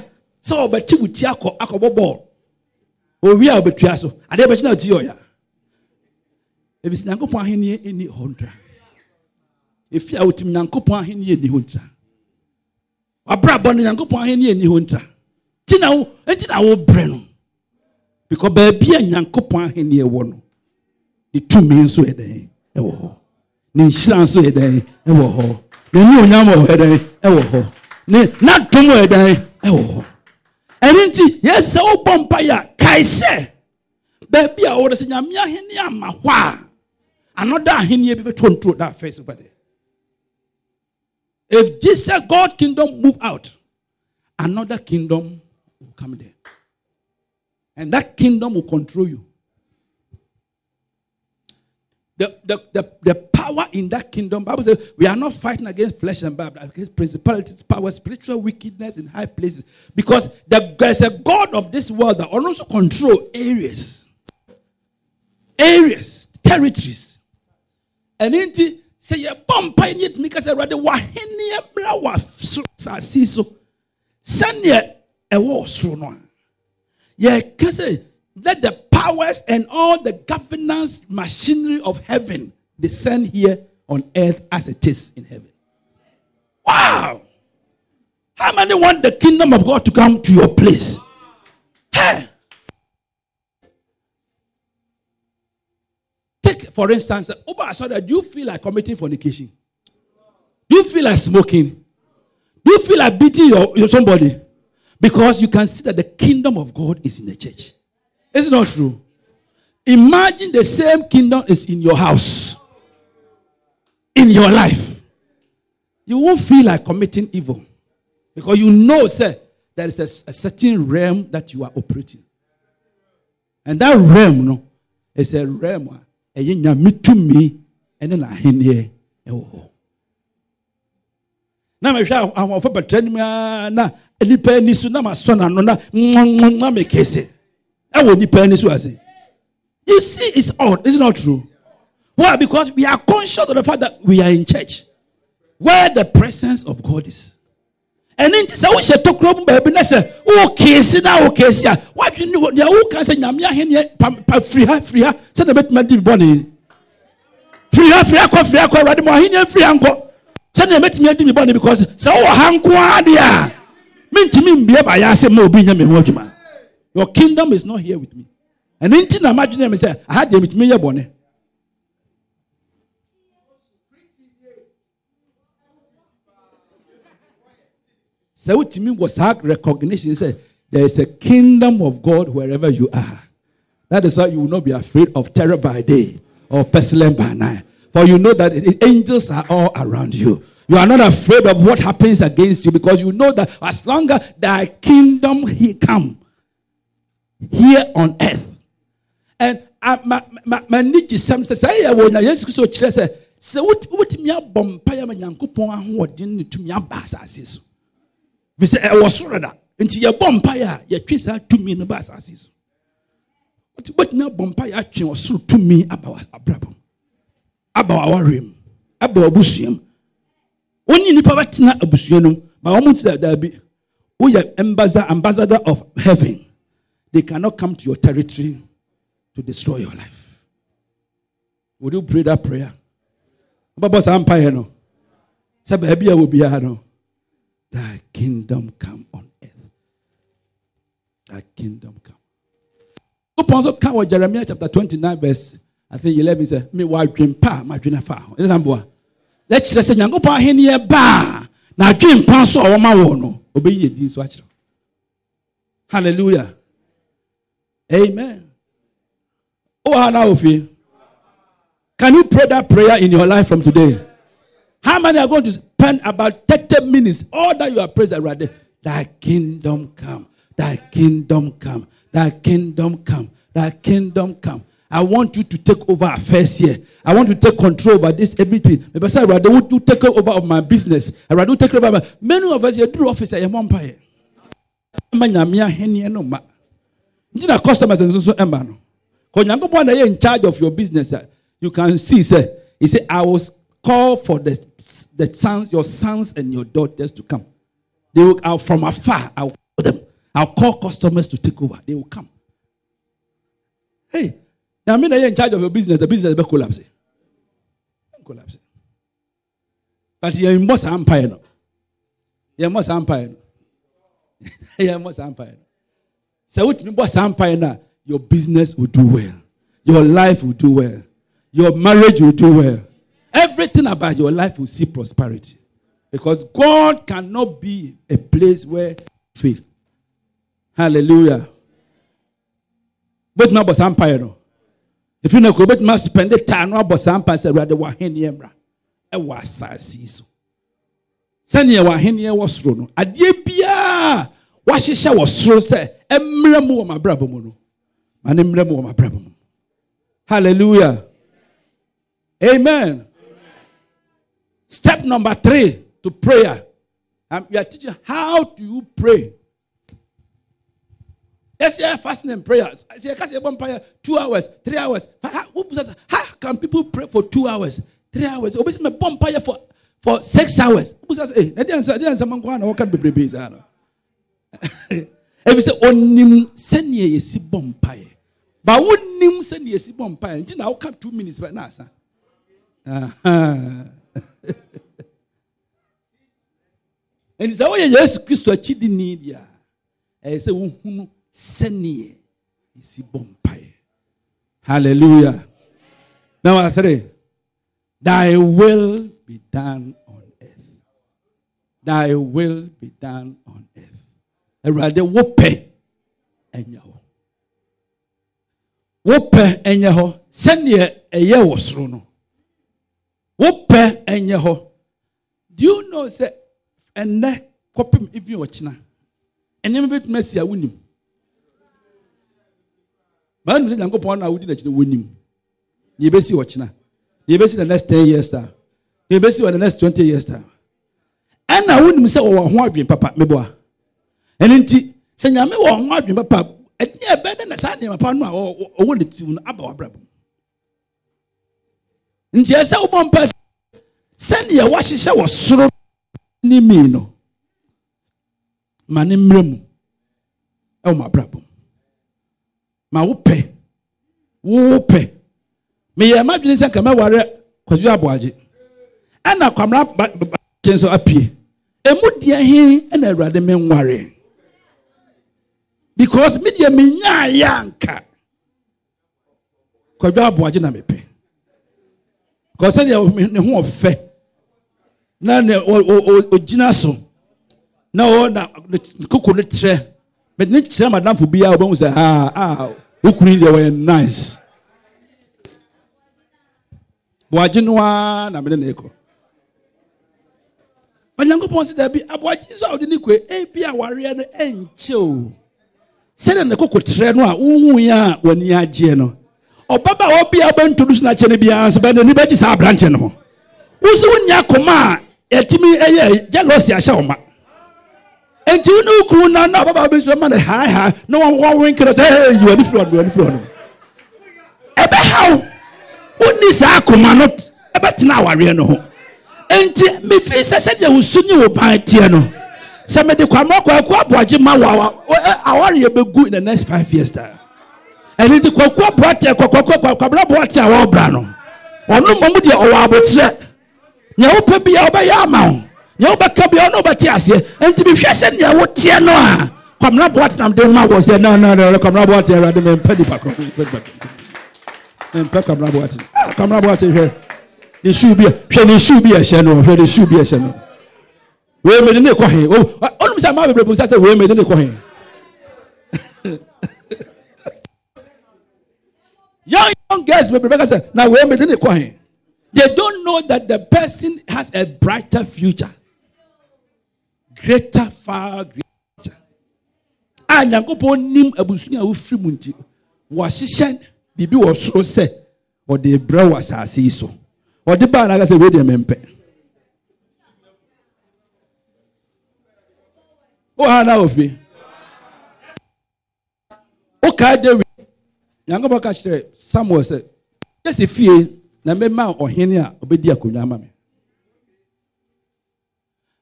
sɛ ɔbɛkyi wo ti akɔ akɔbɔ bɔɔl. Owie a ɔbɛtua so. Adeɛ bɛkyi na ɔti ɔya ebisi nyankopɔn ahenneɛ ɛni hɔ ntra efi a wotim nyankopɔn ahenneɛ ɛni hɔ ntra wabrabɔ no nyankopɔn ahenneɛ ɛni hɔ ntra ti na wo eti na wo brɛ no because baabi a nyankopɔn ahenneɛ wɔ no ne tumi nso yɛ dɛn ɛwɔ hɔ ne nhyira nso yɛ dɛn ɛwɔ hɔ ne nuonyam wɔ yɛ dɛn ɛwɔ hɔ ne n'adom yɛ dɛn ɛwɔ hɔ ɛne nti yɛsɛ wobɔ mpa yɛ a kae sɛ baabi a wɔde sɛ nyame ama hɔ a another ahenneɛ bi bɛtontoro that face over there if jesus god kingdom move out another kingdom will come there and that kingdom will control you the, the, the, the power in that kingdom, Bible says we are not fighting against flesh and blood, against principalities, power, spiritual wickedness in high places. Because the, there's a God of this world that also control areas, areas, territories. And into say ye bompa yet because I read the wahenia bra sasi so send ye a war no. Ye kase let the powers and all the governance machinery of heaven descend here on earth as it is in heaven. Wow! How many want the kingdom of God to come to your place? Hey! For instance, Oba saw that you feel like committing fornication? Do you feel like smoking? Do you feel like beating your, your somebody? Because you can see that the kingdom of God is in the church. Is it not true? Imagine the same kingdom is in your house, in your life. You won't feel like committing evil because you know, sir, there is a, a certain realm that you are operating. And that realm, no, is a realm. Ah, A nyame tumi ɛne n'ahenneɛ ɛwɔ hɔ. Na mehwɛ ahoɔfo bɛtɛ no mu a na nipa ani so na masɔ n'ano na na mekese ɛwɔ nipa ani so ase you see it's odd it's not true? Why? Because we are conscious of the fact that we are in church where the presence of God is ɛne nti sɛ wohyɛ tokuro mu baabi na sɛ wowɔ keesi na wɔ keesi a wadwene wɔ nea woka sɛ nyame ahenneɛ pa firi ha firi ha. Sɛdeɛ bɛtumi adi bɔne firi ha firi ha kɔ firi ha kɔ awurade ma ahenneɛ firi ha nkɔ sɛdeɛ bɛtumi adi mi bɔne because sɛ wowɔ ha nko ara deɛ a mentumi mbie ba yɛ ase ma obi nyɛ me ho adwuma your kingdom is not here with me. Ɛne nti na madwene me sɛ aha deɛ metumi yɛ bɔne sɛ wotumi wɔ saa recognition sɛ there is a kingdom of god wherever you are. That is why you will not be afraid of terror by day or pestilence by night. For you know that the angels are all around you. You are not afraid of what happens against you because you know that as long as thy kingdom he come here on earth. And m'ani gye sɛm sɛ saa yɛ wɔ na yesu kristo kyerɛ sɛ sɛ wot- wotumi abɔ mpaeɛ ma nyankopɔn ahoɔden ne tumi bi sɛ ɛwɔ soro da nti yɛbɔ mpaeɛ a yɛtwe saa tumi no ba asase so. Wot- wotumi abɔ mpaeɛ atwe ɔsoro tumi aba abrabɔ aba awareɛ mu aba abusua mu. Wonye nipa bɛtena abusua no mu ma wɔn ti sɛ daabi woyɛ ambassador ambassador of heaven. They cannot come to your territory to destroy your life. Would you pray that prayer? Wobɛbɔ saa mpaeɛ no? Sɛ baabi a wɔ biara no thy kingdom come on earth. Thy kingdom come. Ka wɔ jeremiah chapter 29 verse i think 11 sɛ me wɔadwen pa a madwene fa ho. Ɛne namboa ɛkyerɛ sɛ nyankopɔn ahenneɛ ba a na adwen mpa so ɔbɛyi yɛ din so akyerɛ hallelujah. Amen. Ha na ofie can you pray that prayer in your life from today how many are going to spend about 30 minutes all that you are praising right thy kingdom come thy kingdom come thy kingdom come thy kingdom come I want you to take over affairs here. I want to take control over this everything. Maybe say, rather, would you take over of my business? I rather take over. My, many of us here do office at your empire. Manyamia henia no ma. Nti na customers nso so ɛma no. Kɔ Nyankopɔn na in charge of your business you can see say he said I was called for the the sons your sons and your daughters to come. They will I'll, from afar I'll call them. I'll call customers to take over. They will come. Hey, now I mean you're in charge of your business, the business will collapse. Collapse. But you're in most empire no. You're most empire no. [laughs] You're most empire no. So what you boss empire now, your business will do well. Your life will do well. Your marriage will do well. Everything about your life will see prosperity. Because God cannot be a place where fail. Hallelujah. But not empire no. If you know, but must spend the time no boss empire say rather wa hen yemra. E wa asase so. Sɛnea w'ahenneɛ wɔ soro no adeɛ biara wahyehyɛ wɔ soro sɛ mmerɛ mu wɔ ma ne mmerɛ hallelujah amen step number three to prayer. Um, we are teaching how do you pray? Yes yeah fasting and prayer. Say kasi ebon prayer two hours three hours. How, can people pray for two hours three hours? Obisi me bon prayer for for six hours. Who says eh na dia nsa dia nsa man kwa na waka bebrebe [laughs] sa no ebi sɛ onim sɛnea yɛsi bɔ mpaeɛ ba wonim sɛnea yɛsi bɔ mpaeɛ nti na woka two minutes bɛ na asa. [laughs] Aha. Nti sɛ woyɛ yesu kristo akyi di ni deɛ a ɛyɛ sɛ wohunu sɛnea yɛsi bɔ mpaeɛ hallelujah. Number three. Thy will be done on earth. Thy will be done on earth. Awurade wopɛ ɛnyɛ hɔ wopɛ ɛnyɛ hɔ sɛnea ɛyɛ wɔ soro no wopɛ ɛnyɛ hɔ. Do you know sɛ ɛnɛ kɔpem ebi ɔkyena ɛnneɛma bɛtumi asi a wonim. Maa nim sɛ nyankopɔn na awodi n'akyi no wonim. Nea ebesi ɔkyena nea ebesi the next ten years ta nea ebesi wɔ the next twenty years ta ɛna wonim sɛ wɔwɔ ho adwene papa meboa. Ɛno nti sɛ nyame wɔ ho adwene papa ɛdeɛ ɛbɛdɛ na saa nneɛma pa no a ɔwɔ- ɔwɔ ne tiw no aba wabrabɔ mu nti ɛsɛ wobɔ mpa sɛ sɛneɛ woahyehyɛ wɔ soro ne mii no ma ne mmerɛ mu. Ɛwɔ mabrabɔ ma wopɛ wopɛ meyɛ m'adwene sɛ nka mɛware kwasu aboagye ɛna kwamra kye nso apie ɛmu deɛ he ɛna awurade menware because me deɛ menyaayɛ anka kwadwa aboagye na mepɛ because sɛdeɛ ne ho ɔfɛ na ne ogyina so. Na ɔ na ne koko no trɛ mɛde ne kyerɛ madamfo biara wobɛhu sɛ ah ah wo kunu yi deɛ wɔyɛ nice. Boagye no na mede ne kɔ onyankopɔn sɛ daabi aboagye so a wode ne kɔe ebi awareɛ no ɛnkyɛ o. Sɛdeɛ ne kokotrɛ no a wohuiɛ a w'ani agyeɛ no ɔbabaawa bia wobɛntodo so no akyɛ no biara nso bɛde ani bɛgye saa aberankyɛ no ho. Wo sɛ wonya akoma a yɛtumi ɛyɛ jealousy ahyɛ wo ma. Enti wo ne wo kunu na na ɔbabaawa bi so ma no haehae na wɔwenkerɛ sɛ "Hey, yi w'ani firi hɔ no w'ani firi hɔ no ɛbɛhaw. Wonni saa akoma no ɛbɛtena awareɛ no ho. Enti mefiri sɛ sɛdeɛ wo su ne wo ban teɛ no sɛ mede kwamɔ kwaku aboagye ma wo awa- ɛ- ɛ- awareɛ bɛgu in the next five years time ɛno nti kwaku aboate kwamɔ aboate a wɔbra no ɔno mmom deɛ ɔwɔ aboterɛ nea wopɛ bia wobɛyɛ ama wo nea wobɛka bia ɔne wobɛte aseɛ enti mehwɛ sɛ nea woteɛ no a kwamena boate nam de ma wɔ sɛ no no no kwamena boate awurade mempɛ nipa mempɛ kwamena boate Ah, kwamena boate hwɛ ne shoe bi hwɛ ne shoe bi ɛhyɛ no hwɛ ne shoe bi ɛhyɛ no wei mede ne kɔ he O- ɔnom sɛ ma bebree busa sɛ wei mede ne kɔ young young girls sɛ na wei mede ne kɔ he they don't know that the person has a brighter future. Greater far greater. Future a nyankopɔn nim abusua a wofiri mu nti wɔahyehyɛ biribi wɔ soro sɛ ɔde brɛ wɔ asase yi so. Ɔde baa no aka sɛ wei deɛ mempɛ. Woha na ofie wokaa david nyankopɔn ka kyerɛ samuel sɛ yɛsɛ fie na mɛma ɔhene a ɔbɛdi akonnwa ama me.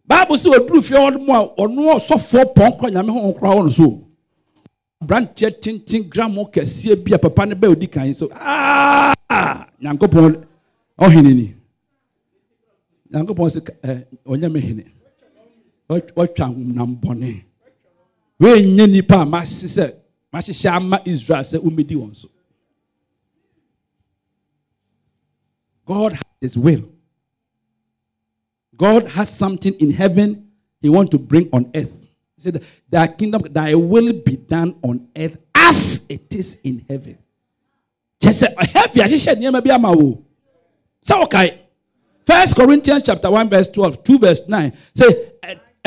Bible sɛ ɔduru fie hɔ mu a ɔno ɔsɔfoɔ pɔnkɔ nyame ho nkora wɔ no so. Aberanteɛ tenten gramo kɛseɛ bi a papa no bɛ odi kan so. "Ah, nyankopɔn ɔhene ni. Nyankopɔn sɛ ɛ, ɔnyɛ me hene. Ɔt- ɔtwa nam bɔne. Wɔnyɛ nipa a mase sɛ mahyehyɛ ama israel sɛ womɛdi wɔn so. God has his will. God has something in heaven he want to bring on earth. He said thy kingdom thy will be done on earth as it is in heaven. Kyɛ sɛ heavy ahyehyɛ nneɛma bi ama wo. Sɛ wokae First Corinthians chapter 1, verse 12, 2 verse 9. Say,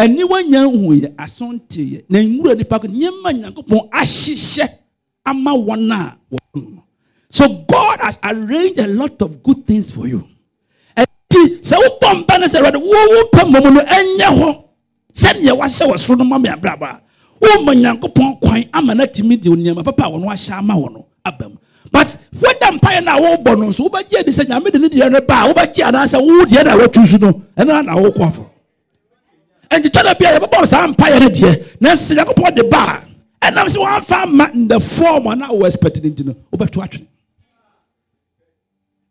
anyone young who is asonte, na nwura nipa ko nyema nyankopon ahyehyɛ ama wɔn a wɔn no. So God has arranged a lot of good things for you. Ɛti sɛ wobɔ mpa no sɛ Awurade wo wopɛ mmom no ɛnyɛ hɔ sɛdeɛ wahyɛ wɔ soro no ma me abrabɔ a woma nyankopɔn kwan ama no atumi de nneɛma papa a wɔno ahyɛ ama wɔ no aba mu. But weda mpaeɛ no a wobɔ no nso wobɛgye adi sɛ nyame de ne deɛ no ba a wobɛgye anaasɛ wo deɛ no a woatu so no ɛno na wokɔ afo ɛnti tɔda bia yɛbɛbɔ saa mpaeɛ no deɛ na sɛ nyankopɔn de ba a ɛnam sɛ woamfa ama in the form a na wowɔ expect no nti no wobɛto atwene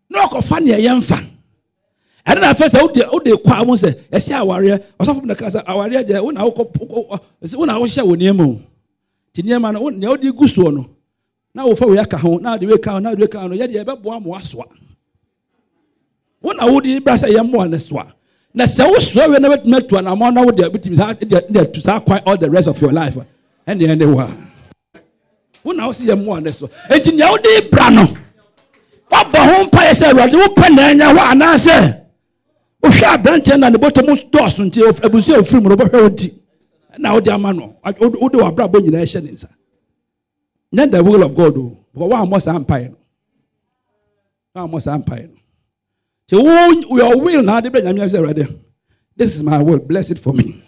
na ɔkɔfa neɛ yɛmfa ɛne na afɛ sɛ wode kɔ a mo sɛ ɛsɛ awareɛ ɔsɔfo na ka sɛ awareɛ deɛ wona wona wohyɛ wɔ nneɛma o nti nneɛma no wo- nea wode gu soɔ no na wofa wei aka ho na wode wei ka ho na wode wei ka ho no yɛdeɛ ɛbɛboa ma wasoa wona wode bra sɛ yɛmmoa no soa na sɛ wosoa wei na bɛtumi atu anammɔ na wode bɛtumi saa de atu saa kwan all the rest of your life ɛne ɛne wa wo sɛ yɛmmoa no soa enti nea wode bra no wabɔ ho mpaeɛ sɛ awurade wopɛ na ɛnyɛ hɔ anaasɛ wohwɛ aberanteɛ na ne bɔtɔ mu dɔɔso nti abusua ofiri mu no wobɛhwɛ wo nti na wode ama no wode wabrabɔ nyinaa ɛhyɛ ne nsa. Nyɛ the will of god o because woammɔ saa mpaeɛ no. Woammɔ saa mpaeɛ no nti wo your will awurade this is my will bless it for me.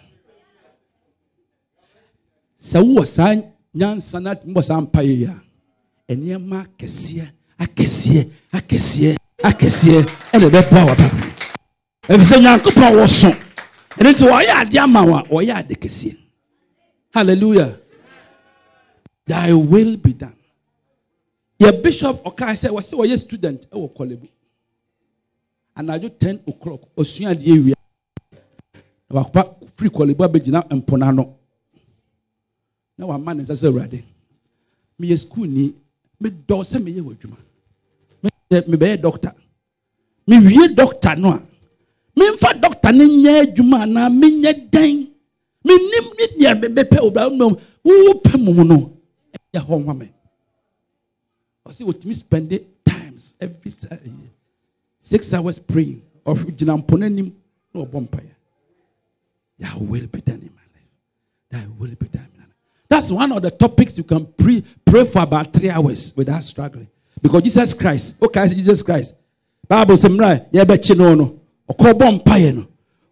Sɛ wowɔ saa nyansa na mbɔ saa mpaeɛ a ɛnneɛma akɛseɛ akɛseɛ akɛseɛ akɛseɛ ɛna ɛbɛboa waba ɛfiri sɛ nyankopɔn wɔ so ɛno nti wɔyɛ ade ama wo a wɔyɛ ade kɛseɛ hallelujah. Thy will be done. Yɛ bishop ɔkaa sɛ wɔsɛ wɔyɛ student? Ɛwɔ kɔlɛbu anadwo 10 o'clock. Ɔsua adeɛ wia na wakɔpa firi kɔlɛbu abɛgyina mpona no na wama ne nsa sɛ awurade meyɛ skuulni medɔ sɛ meyɛ wɔ adwuma Meyɛ- mebɛyɛ dɔkta mewie dɔkta no a memfa dɔkta no nyɛ adwuma anaa menyɛ dɛn menim ne deɛ mepɛ obra mmom wowopɛ mom no. Ɛyɛ hɔ ma me. Ɔsɛ wɔtumi spend times every year six hours praying ɔgyina mpo no anim na ɔbɔ mpaeɛ thy will be done in my life thy will be done in my life that's one of the topics you can pre- pray for about three hours without struggling. Because Jesus Christ, oh, okay, Jesus Christ. Bible says, "Mra, yɛbɛkye no no, ɔkɔ bɔ mpaeɛ no,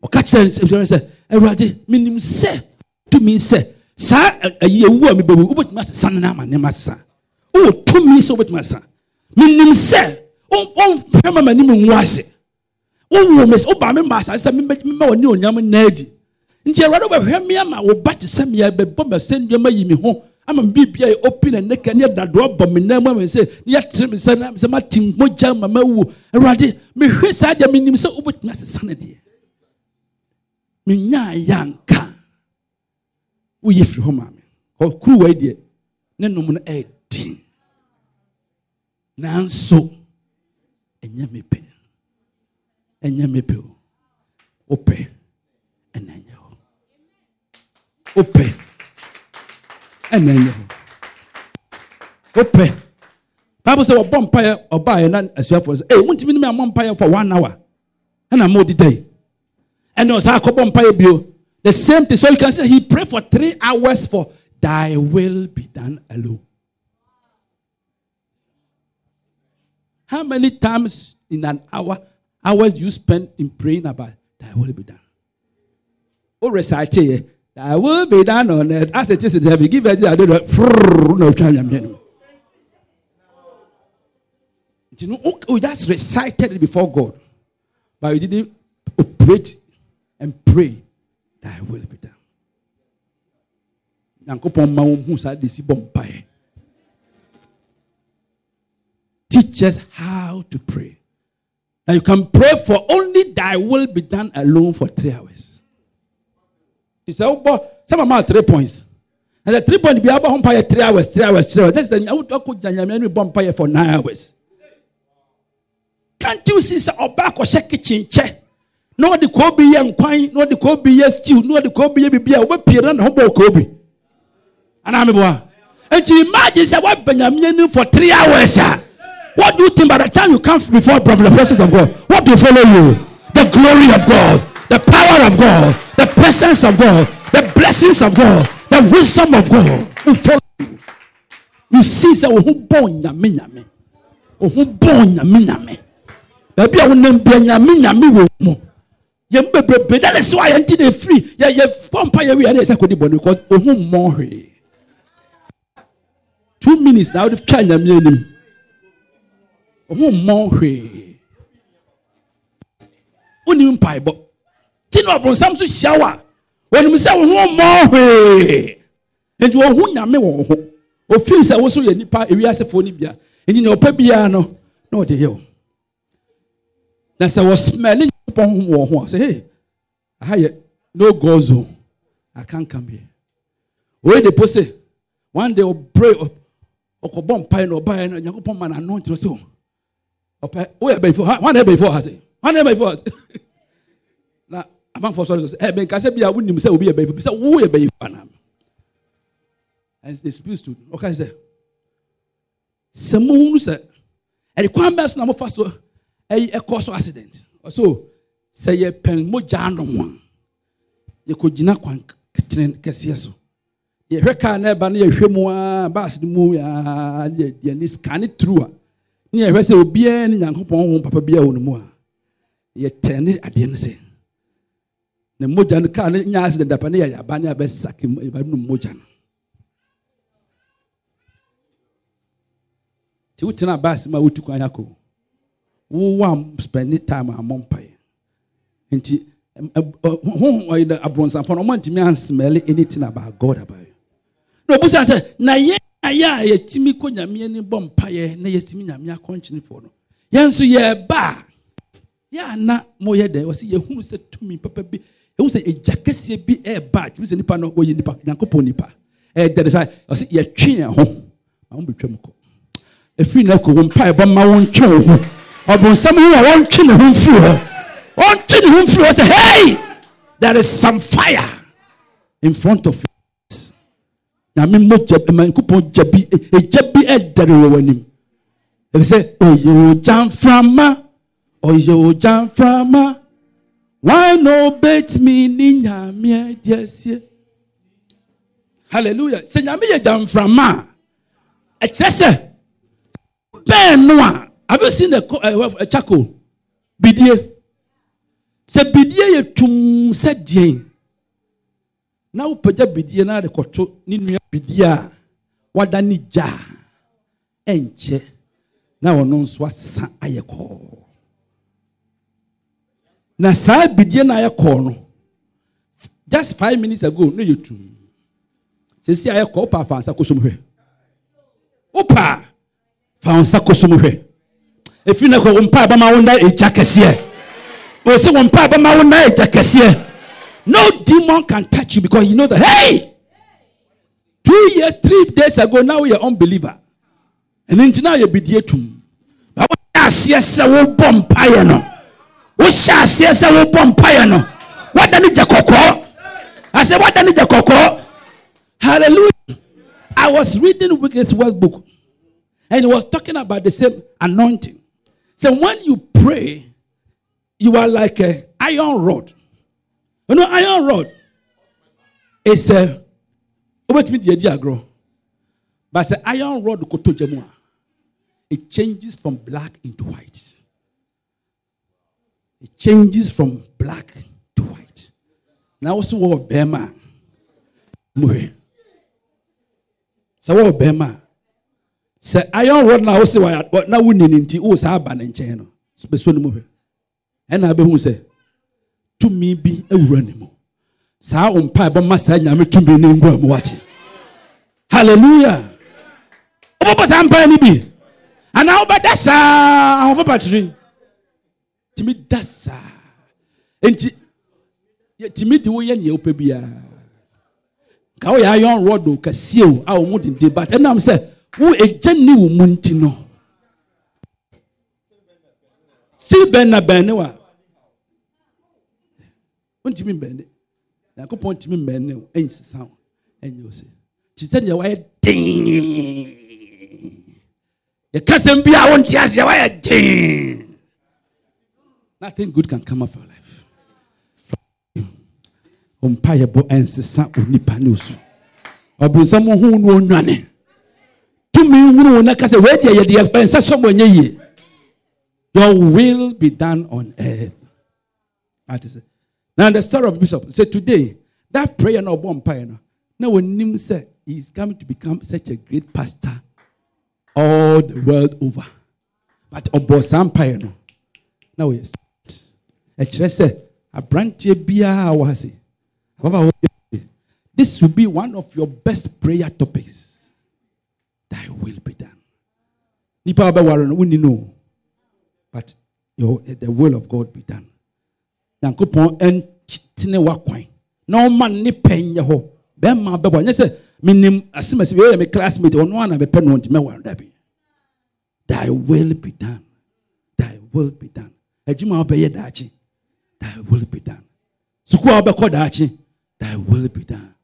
ɔka kyerɛ sɛ, Awurade, menim sɛ, tumi sɛ, saa ɛyi ewu a mebɛwu, wobɛtumi asesa ne n'ama nneɛma asesa. Wowɔ tumi sɛ wobɛtumi asesa. Menim sɛ, wɔmphɛ ma m'anim ngu ase. Wowu me sɛ, woba me ma asase sɛ memmɛ w'ani onyam nna adi. nti awurade wobɛhwɛ me ama wo ba te sɛ meɛ bɛbɔ masɛ nnuama yi me ho. Ama me biribia yɛ open and naked ne yɛdadoa bɔ me nan mu ama me sɛ ne yɛtere me sɛ na- sɛ matim mogya ma mawu. Awurade mehwɛ saa deɛ menim sɛ wobɛtumi asesa no deɛ. Menyaa yɛ anka woyɛ firi hɔ maa me ɔkuru wei deɛ ne nom no ɛɛdin nanso ɛnyɛ me pɛ ɛnyɛ me pɛ o. Wopɛ ɛna ɛnyɛ hɔ wopɛ ɛna ɛnyɛ hɔ wopɛ bible sɛ wɔbɔ mpaeɛ ɔbaeɛ na asuafoɔ sɛ ee eh, montumi ne me ammɔ mpaeɛ for one hour. Ɛna mo deda yi ɛna ɔsaa akɔbɔ mpaeɛ bio. The same thing. So you can say he pray for three hours for thy will be done alone how many times in an hour hours you spend in praying about thy will be done o recite yɛ thy will be done on earth. As it is in heaven give it ade dɔ frrrr na otwa nyamia no nti no o o just recited it before God. But you didn't operate and pray thy will be done. Si teach us how to pray. Now you can pray for only thy will be done alone for three hours. He said wobɔ sɛ mama three points. And the three points be ho mpaeɛ three hours three hours three hours. That is the no bɔ mpaeɛ for nine hours. Can't you see sɛ ɔbaa kɔhyɛ kitchen kyɛ na ɔde koobi yɛ nkwan na ɔde koobi yɛ stew ɔde koobi yɛ bibi a ho bɔ koobi anaa mi bɔ a nti imagine sɛ wabɛ nyamia no for three hours a what do you think by the time you come before the presence of God? What will follow you? The glory of God the power of God the presence of God the blessings of God the wisdom of God. Will follow you you see sɛ ohun bɔ nyame nyame ohun bɔ nyame nyame baabi a wonam bia nyame nyame wɔ mu yɛn bebrebe that is why ti na efiri yɛ yɛ pɔmpa yɛ wi yɛ sɛ kò di bɔ ne because ohun hwee two minutes na wode twa nyame anim ohun mmɔ hwee wonim mpaebɔ ti na ɔbɔnsam so hyia wo a wɔnim sɛ wo ho mmɔ hwee nti wɔhu nyame wɔ wo ho. Ofin sɛ wo so yɛ nipa ewiasefoɔ no bia. Nti na ɔpɛ biara no na ɔde yɛ wo na sɛ wɔsmɛle nyankopɔn hom wɔ ho a. Sɛ hey aha yɛ no go zone i can't come here. Wei de po se one day ɔpray ɔkɔbɔ mpae na ɔbaeɛ no nyankopɔn ma n'ano ntina sɛ ɔpɛ woyɛ bɛyifo ha wane bɛyifo ha se wane bɛyifo ha se na amanfoɔ sɔre sɛ ɛ bɛnka sɛ bi a wonim sɛ obi yɛ bɛyifo bi sɛ woyɛ bɛyifo anam and the spirit stood ɔka sɛ sɛ mohunu sɛ ɛde kwan bɛɛ so na mofa so ɛyi ɛkɔ so accident. Ɔso sɛ yɛpɛn mogya anom a? Yɛkɔgyina kwan tene kɛseɛ so. Yɛhwɛ kaa na ɛba no yɛhwɛ mu a baas no mu aa ne yɛni scan through a ne yɛhwɛ sɛ obiara ne nyankopɔn ho papa biara wɔ ne mu a yɛtɛn ne adeɛ no sɛ na mogya no kaa no nya accident apa ne yɛyɛ aba ne abɛsake mu yɛba nom mogya no. Nti wotena baas mu a wotu kwan akɔ wowɔ a spend time a mmɔ mpaeɛ. Nti aborɔnsamfo no ɔmantumi ansmɛle anything about god about you. Na ɔbusa sɛ na yɛn ayɛ a yɛtumi kɔ nyame ani bɔ mpaeɛ na yɛtumi nyame akɔnkyenefoɔ no yɛn nso yɛba a yɛ ana moyɛ dɛn wɔ sɛ yɛhunu sɛ tumi papa bi. Ɛhu sɛ ɛgya kɛseɛ bi ɛɛba a tumi sɛ nipa no wɔyɛ nipa nyankopɔn nipa. Ɛɛdɛde sa wɔ sɛ yɛtwe yɛn ho. Ma wo bɛtwam kɔ ɛfiri na kɔ wo mpaeɛ bɔ ma wontwe wo ho. Ɔbonsam ho a wɔntwe ne ho. Mfiri hɔ ɔntwe ne ho mfiri hɔ sɛ hey! There is some fire in front of you nyame mmogya nyankopɔn gya bi ɛgya bi ɛdɛre wɔ w'anim. Ɛfi sɛ ɔyɛ ogya mframa ɔyɛ ogya mframa wan na obɛtumi ne nyame adi asie? Hallelujah. Sɛ nyame yɛ gyamframa a ɛkyerɛ sɛ bɛn no a have you seen a, a, a charcoal bidie. Sɛ bidie yɛ tum sɛ deɛn? Na wopagya bidie na de kɔto ne nua bidie a wada ne gya ɛnkyɛ na ɔno nso asesa ayɛ kɔɔ na saa bidie no ayɛ kɔɔ no just five minutes ago na yɛ tum sɛsi ayɛ kɔɔ wopa fa nsa kɔsom hwɛ wopa fa nsa kɔsom hwɛ ɛfiri no kɔ wo mpa bɛma wo nna ɛgya kɛseɛ ɔsɛ wo mpa bɛma wo nna ɛgya kɛseɛ no demon can touch you because you know that hey two years three days ago now you're unbeliever. Ɛno nti na yɛ bidie tum ba wohyɛ aseɛ sɛ wobɔ mpaeɛ no wohyɛ aseɛ sɛ wobɔ mpaeɛ no wada ne gya kɔkɔɔ asɛ wada ne gya kɔkɔɔ hallelujah. I was reading wicked World book and it was talking about the same anointing. So when you pray you are like a iron rod. You know iron rod is a wobɛtumi de adi agorɔ but sɛ iron rod koto gya mu a it changes from black into white. It changes from black to white. Na wo so wɔ bɛrima a mohwɛ sɛ wɔwɔ bɛrima a sɛ iron rod na wo se na wonni ne nti wo saa aba ne nkyɛn no. Bɛso no mu hwɛ ɛna bɛhu sɛ tumi bi awura ne mu saa wo mpa ɛbɛma saa nyame tumi no ngua mu wate. Halleluya wobɛbɔ saa mpa no bi. Anaa wobɛda saa ahofo batiri tumi da saa. Enti tumi de woyɛ neɛ wopɛ biara ka woyɛ iron rod o kɛseɛ o a wo mu denden but ɛnam sɛ wo agya ni wo mu nti no. Si bɛn na bɛn ne wa? Wontumi mbɛn ne nyankopɔn ntumi mbɛn ne wo ɛnsesa wo ɛnyɛ wo sɛ te sɛ deɛ wayɛ den yɛka sɛm bi a wonte aseɛ wayɛ den nothing good can come of your life. Ɔmpa yɛbɔ ɛnsesa onipa ne osu ɔbonsam hu no ɔnwane tumi hunu wo na ka sɛ wei deɛ yɛde yɛpɛ nsɛ sɔ mɔ nyɛ yie. Your will be done on earth. Is it. Now the story of bishop. Said today that prayer na ɔbɔ mpaeɛ no na wɔnim sɛ he is coming to become such a great pastor all the world over. But ɔbɔ saa mpaeɛ no na wɔyɛ student ɛkyerɛ sɛ aberanteɛ biara this will be one of your best prayer topics thy will be done. Nipa a bɛware no wonni no but your, the will of god be done ɛntene wakwan na ɔma ne pɛ nyɛ hɔ. Bɛrima bɛbɔ. Nyɛ sɛ menim asemasi bi ɔyɛ me classmate ɔno ana mepɛ no nti mɛware dabi thy will be done. Thy will be done. Adwuma a wobɛyɛ daakye. Thy will be done. Sukuu a wobɛkɔ daakye. Thy will be done.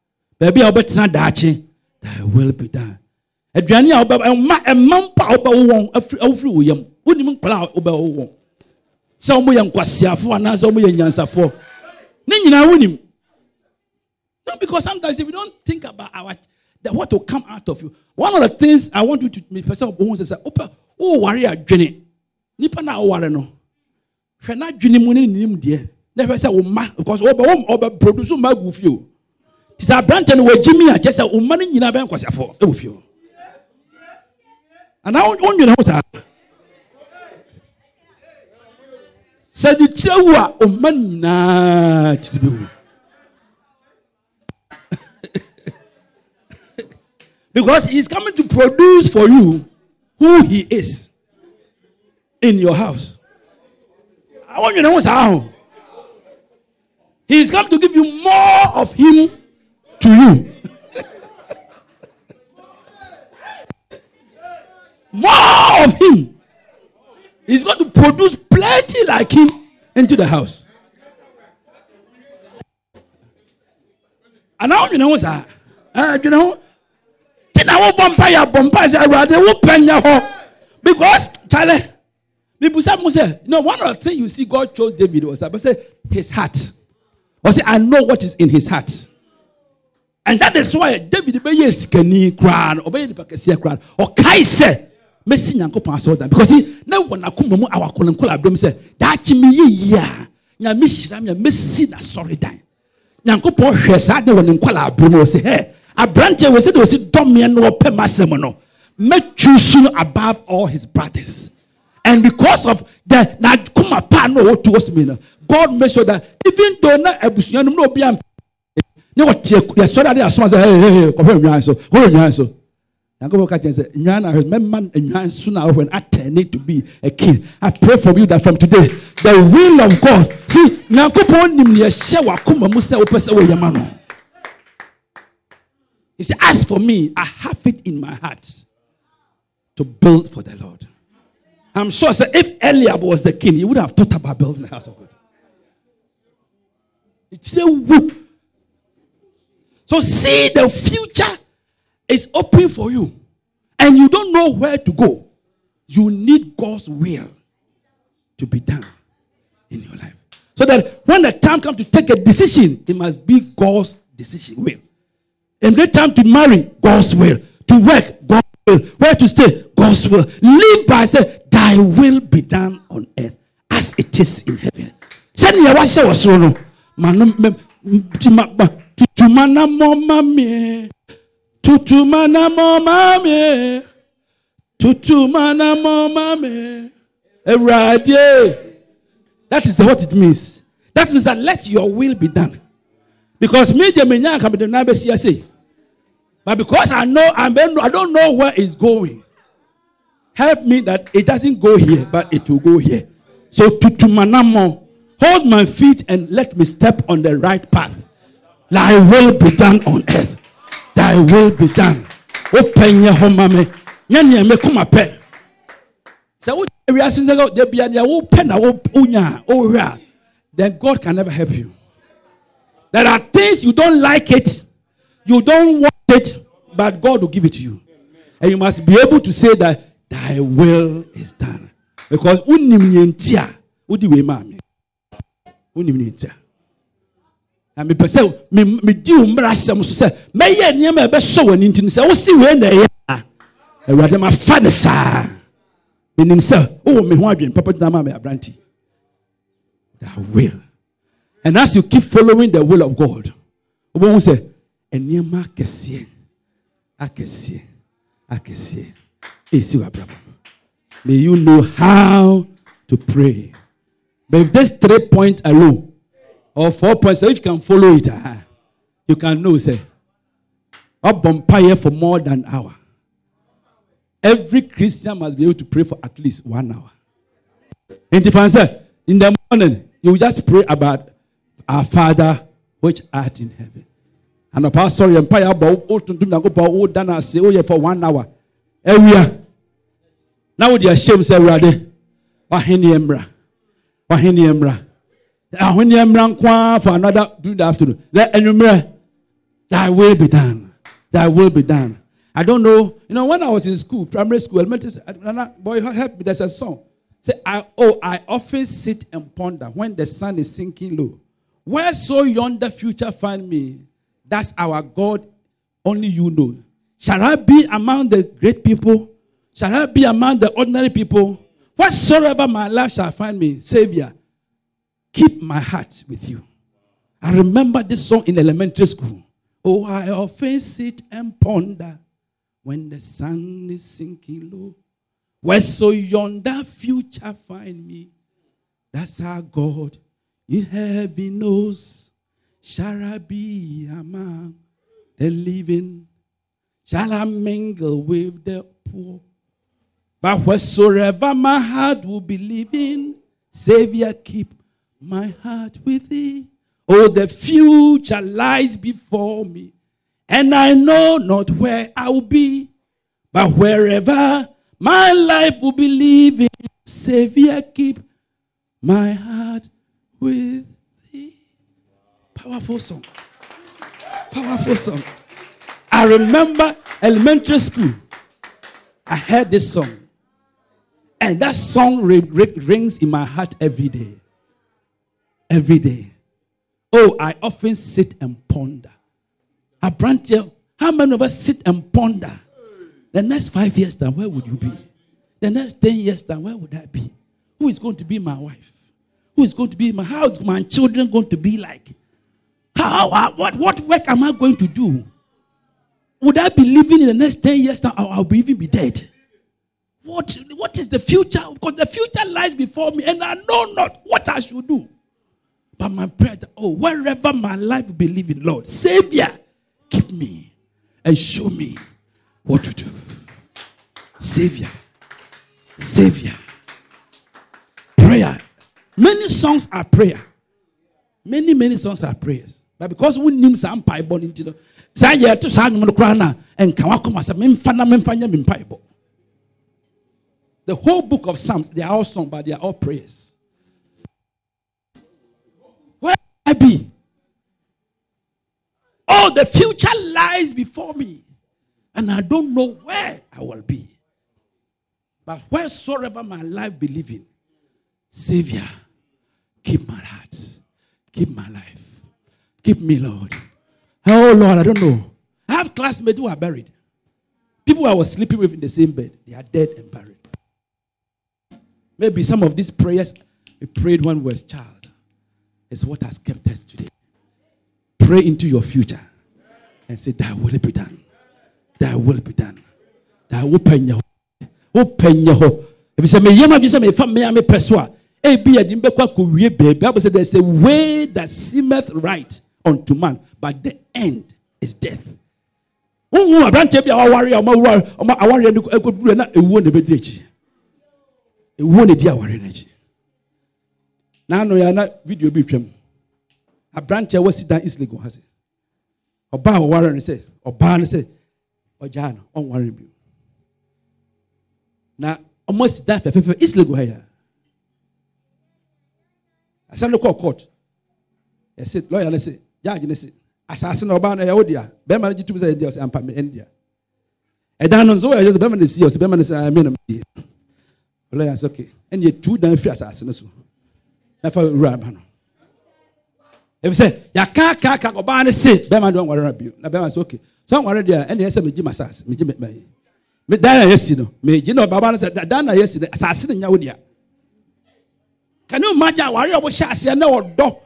Baabi a wobɛtena daakye. Thy will be done. Aduane a wobɛ ɛma ɛma mpa a wobɛwo wɔn afiri awofiri wo yam. Wonim nkwadaa a wobɛwo wɔn. Sɛ wɔn yɛ nkwasiafoɔ anaasɛ wɔn yɛ nyansafoɔ no because sometimes if you don't think about our that what will come out of you one of the things i want you to me person ohun sɛ sɛ wopɛ woware adwene nipa na aware no. Hwɛ n'adwene mu ne nim deɛ. Na hwɛ sɛ wo mma because ɔbɛ wɔn ɔbɛ produce mma gu fie o. Ti sɛ aberante no wɔagyi mi a kyɛ sɛ wo mma no nyinaa bɛyɛ nkwasiafoɔ ɛwɔ fie wo- sɛ de kyerɛ wu a wo mma no nyinaa kyiri bɛ wu because he's coming to produce for you who he is in your house. I want you to know how. He is come to give you more of him to you. [laughs] more of him. He's going to produce plenty like him into the house. And now you know, sir. Uh, you know, ti na wo bɔ mpa yɛ abɔ mpa sɛ awurade wo pɛ nyɛ hɔ because mu sɛ you know one of the things you see God chose David was that say his heart ɔsɛ I know what is in his heart And that is why David sikani koraa no ɔbɛyɛ nipa kɛseɛ koraa no ɔkae sɛ mɛsi nyankopɔn asɔredan. Because see, na wɔ n'akoma mu awakolenkola adom sɛ daakye meyɛ yie a nyame hyira me a mɛsi n'asɔredan. Nyankopɔn hwɛ saa de wɔ ne nkwala abere mu ɔsɛ hɛ aberanteɛ wɔ sɛ de ɔsi dɔmeɛ no wɔpɛ m'asɛm no mɛtwi so no above all his brothers. And because of the n'akoma pa na ɔwɔ towards me no god make sure that even though na abusua no mu na obi a ne wɔte yɛsɔre ade asoma sɛ hey, hey, hey, kɔhwɛ nnwan so kɔhwɛ nnwan so nyankopɔn ka kyerɛ sɛ nnwan na mɛma nnwan ahwɛ no atɛne to be a king. I pray for you that from today the will of god see nyankopɔn nim ma no he said as for me i have it in my heart to build for the lord. I'm sure sɛ if eliab was the king he would have thought about building the house of god. It's a whoop so see the future is open for you and you don't know where to go. You need God's will to be done in your life. So that when the time comes to take a decision, it must be God's decision will. And the time to marry, God's will. To work, God's will. Where to stay, God's will. Live by say, Thy will be done on earth as it is in heaven. Send your was so mo mami tutuma na mo mami. Tutuma na mo mami. Ewurade. that is what it means. That means that let your will be done. Because me de me nya nka me de na besi ase but because i know I'm, i don't know where it's going help me that it doesn't go here but it will go here. So tutuma na mo. Hold my feet and let me step on the right path. Thy will be done on earth. Thy will be done. Open your home. Nyanya me pe. Sɛ wo wiase sɛ de bia deɛ wopɛ na then God can never help you. There are things you don't like it, you don't want it, but God will give it to you. And you must be able to say that thy will is done. Because unim nyentia, udi we mami. Unim nyentia. Na mepɛ sɛ me- medi wo mmara asɛm so sɛ mɛyɛ nneɛma a ɛbɛsɔ w'ani nti no sɛ wosi wei na ɛyɛ a awurade mafa ne saa. Menim sɛ wowɔ me ho adwene papa gyina ma me aberante. Thy will. And as you keep following the will of god wobɛhu sɛ nneɛma akɛseɛ akɛseɛ akɛseɛ ɛsi w'abrabɔ may you know how to pray. But if this three point alone or four points, if you can follow it, ah, you can know, say, up vampire for more than an hour. Every Christian must be able to pray for at least one hour. In the answer, in the morning, you just pray about our Father which art in heaven. And a pastor, empire about oh, to do about oh, dana say, oh, yeah, for one hour. Area. Now, with your shame, say, Rade, Wahini Emra. Wahini nkwa Ah, for another during the afternoon let anwummerɛ thy will be done. Thy will be done. I don't know you know when i was in school primary school elementary school, boy help me there's a song. Say i oh i often sit and ponder when the sun is sinking low. Where so yonder future find me? That's our god only you know. Shall i be among the great people? Shall i be among the ordinary people? Whatsoever my life shall find me savior keep my heart with you. I remember this song in elementary school. Oh, I often sit and ponder when the sun is sinking low. Where so yonder future find me. That's our God in heaven knows. Shall I be among the living? Shall I mingle with the poor? But wheresoever my heart will be living, Savior, keep my heart with thee. Oh, the future lies before me, and I know not where I will be, but wherever my life will be living, Savior, keep my heart with thee. Powerful song. Powerful song. I remember elementary school. I heard this song. And that song ri- ri- rings in my heart every day. Every day. Oh, I often sit and ponder. aberanteɛ how many of us sit and ponder? The next five years time where would you be? The next ten years time where would i be? Who is going to be my wife? Who is going to be my how is my children going to be like? How, what what work am i going to do? Would i be living in the next 10 years time or i'll be even be dead? What what is the future? Because the future lies before me and i know not what i should do but my prayer, oh, wherever my life will be living, Lord, Savior, keep me and show me what to do. Savior, Savior, prayer. Many songs are prayer. Many, many songs are prayers. But because we name some Bible into the saa yɛ to saa nnwom no koraa na nka wakɔma sɛ memfa na the whole book of psalms they are all songs but they are all prayers I be? Oh, the future lies before me, and I don't know where I will be. But wheresoever my life be living, Savior, keep my heart, keep my life, keep me, Lord. Oh Lord, I don't know. I have classmates who are buried. People I was sleeping with in the same bed, they are dead and buried. Maybe some of these prayers we prayed when we was child is what has kept us today. Pray into your future and say, That will be done. That will be done. Thy open your open your if you say me yama bi say me fa me peso a e bi adi mbekwa ko wie baby bible say there's a way that seemeth right unto man but the end is death wohu aberanteɛ bi a waware a ɔma awareɛ no ɛkɔduru na ɛwuo na ɛbɛdi akyi ɛwuo na ɛdi awareɛ no akyi n'ano ya na video bi twam aberanteɛ wasi dan east legon ha sɛ ɔbaa ɔware no sɛ ɔbaa no sɛ ɔgyaa no ɔnware bio na ɔmo asi dan fɛfɛɛfɛ east legon ha yɛ asɛm no kɔɔ court. Yɛsɛ lɔya no sɛ gyaagye no sɛ asase na ɔbaa no ɛyɛ wo dea bɛrima no gye tum sɛ ɛyɛ dea ɔsɛ ampa ɛn dea ɛdan no nso wɔyɛ sɛ bɛrima no si ɔsɛ bɛrima no sɛ ɛmɛ na mɛ lɔya sɛ okay. Ɛnna yɛ tu dan firi asase no so nafa wura ma no. Ebi sɛ yaka aka aka ɔbaa no se bɛrima no ɔnware na bio. Na bɛrima sɛ okay. Sɛ ɔnware deɛ ɛna yɛ sɛ megye ma asase megye me ma yi me dan na yɛsi no megye na ɔbaa no sɛ da- dan na yɛsi no asase no nya wo dea can you imagine awari a wɔhyɛ aseɛ na ɔdɔ.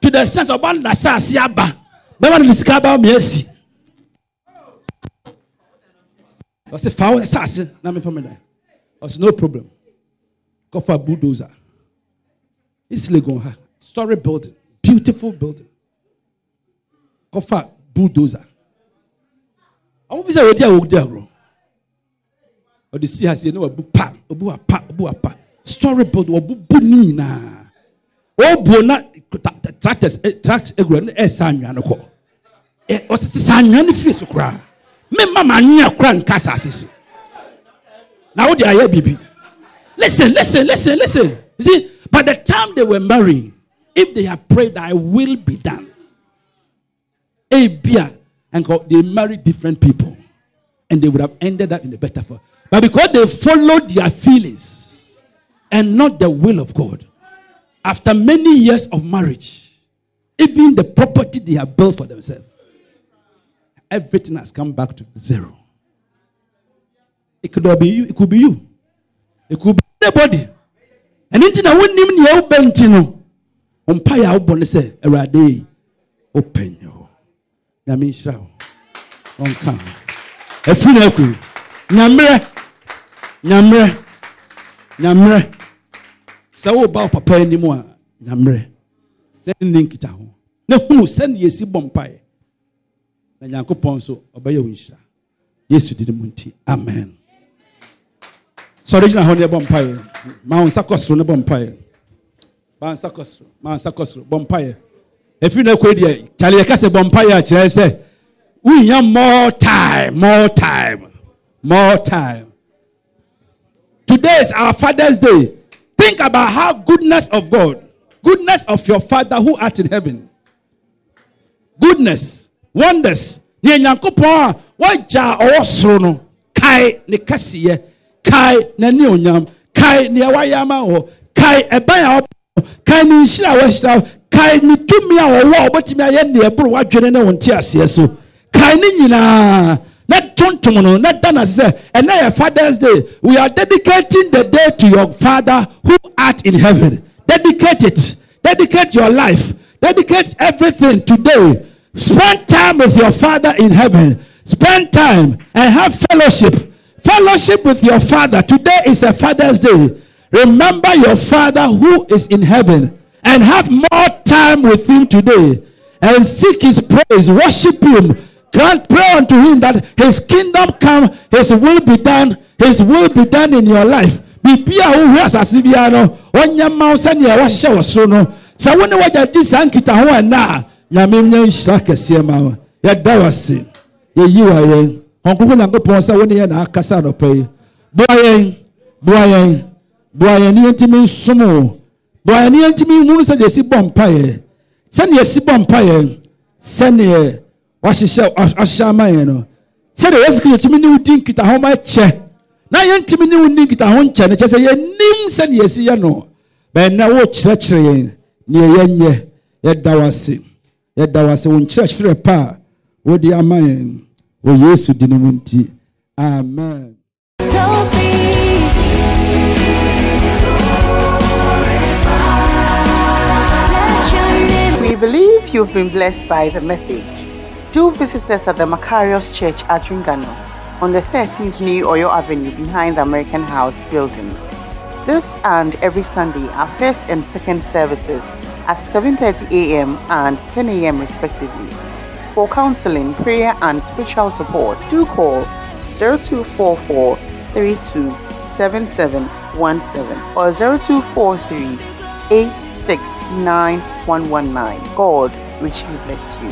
To the sense ɔbaa no na asase aba bɛrima no de sika aba ma yɛsi ɔsɛ fa wo asase na mefa me dan. Ɔsɛ no problem. Kɔfa bulldozer East Legon ha story building. Beautiful building. Kɔfa bulldozer. Ɔmo bi sɛ wɔdi a wɔdi agorɔ ɔde si aseɛ na wabu pa obu wa pa obu wa pa. Story building wɔbu bu ne nyinaa ɔbuo na ta- ta- tractors eh, tract egura ne ɛsa anwea no kɔ ɛ ɔsisi sa anwea no firi so koraa mmɛmma ma anwea koraa nka asase so na wɔde ayɛ bibi. Listen listen listen listen. You see by the time they were marrying if they had prayed I will be done ebia and God, they married different people and they would have ended up in a better form but because they followed their feelings and not the will of god after many years of marriage even the property they have built for themselves everything has come back to zero. It could be you it could be you it could be anybody ɛno nti na wonim nea wobɛ nti no mpaeɛ a wobɔ ne sɛ awurade yi wopɛ nyɛ hɔ nyame nhyira wo ɔnka ho afiri no akuri nyammerɛ nyammerɛ nyammerɛ sɛ woba wo papa anim a nyammerɛ na ne ne nkita ho na hunu sɛne yɛsi bɔ mpaeɛ na nyankopɔn nso ɔbɛyɛ wo nhyira. Yesu didi mu nti amen sɔre gyina hɔ ne ɛbɔ mpaeɛ ma wo nsa kɔ soro ne bɔ mpaeɛ ma nsa kɔ soro ma nsa kɔ soro bɔ bɔ wohia more time more time more time. Today is our father's day. Think about how goodness of god goodness of your father who art in heaven. Goodness wonders. Ne nyankopɔn a a ɔwɔ soro no ne kɛseyɛ kae n'ani onyam. Kae nea wayɛ ama wɔ kae ɛban a wɔbɔ kae ne nhyira wɔahyira wo kae ne tumi a wɔwɔ a wɔbɛtumi ayɛ nea ɛboro w'adwene ne nte aseɛ so na tontom no na da n'ase sɛ fathers day. We are dedicating the day to your father who art in heaven. Dedicate it. Dedicate your life. Dedicate everything today. Spend time with your father in heaven. Spend time and have fellowship fellowship with your father. Today is a father's day. Remember your father who is in heaven and have more time with him today and seek his praise worship him. Grant pray unto him that his kingdom come his will be done his will be done in your life. Asase no wo soro no. Wo ne wagya di a nyame ma wo ɔnkoko nyankopɔn sɛ wo ne yɛ naakasa anɔpa yi boa yɛn boa yɛn boa yɛn ne yɛntimi nsom wo boa yɛn ne yɛntimi nhunu sɛdeɛ ɛsi bɔ mpaeɛ sɛdeɛ ɛsi bɔ mpaeɛ sɛdeɛ wahyehyɛ ahyehyɛ ama yɛn no sɛdeɛ yesu kristo tumi ne wo di nkitaho ma kyɛ na yɛntumi ne wo ni nkitaho nkyɛ no kyɛ sɛ yɛnim sɛdeɛ ɛsi yɛ no bɛnna wokyerɛkyerɛ yɛn neɛ yɛnyɛ yɛda wo ase yɛda wo ase wo nkyerɛkyerɛ pa a wode ama yɛn wɔ yesu di no mu nti amen We believe you've been blessed by the message. Do visit us at the Macarius Church at Ringano on the 13th New Oyo Avenue behind the American House building. This and every Sunday are first and second services at 7:30 a.m. and 10 a.m. respectively. For counseling, prayer and spiritual support, do call 0244 32 7717 or 0243 869 119. God richly bless you.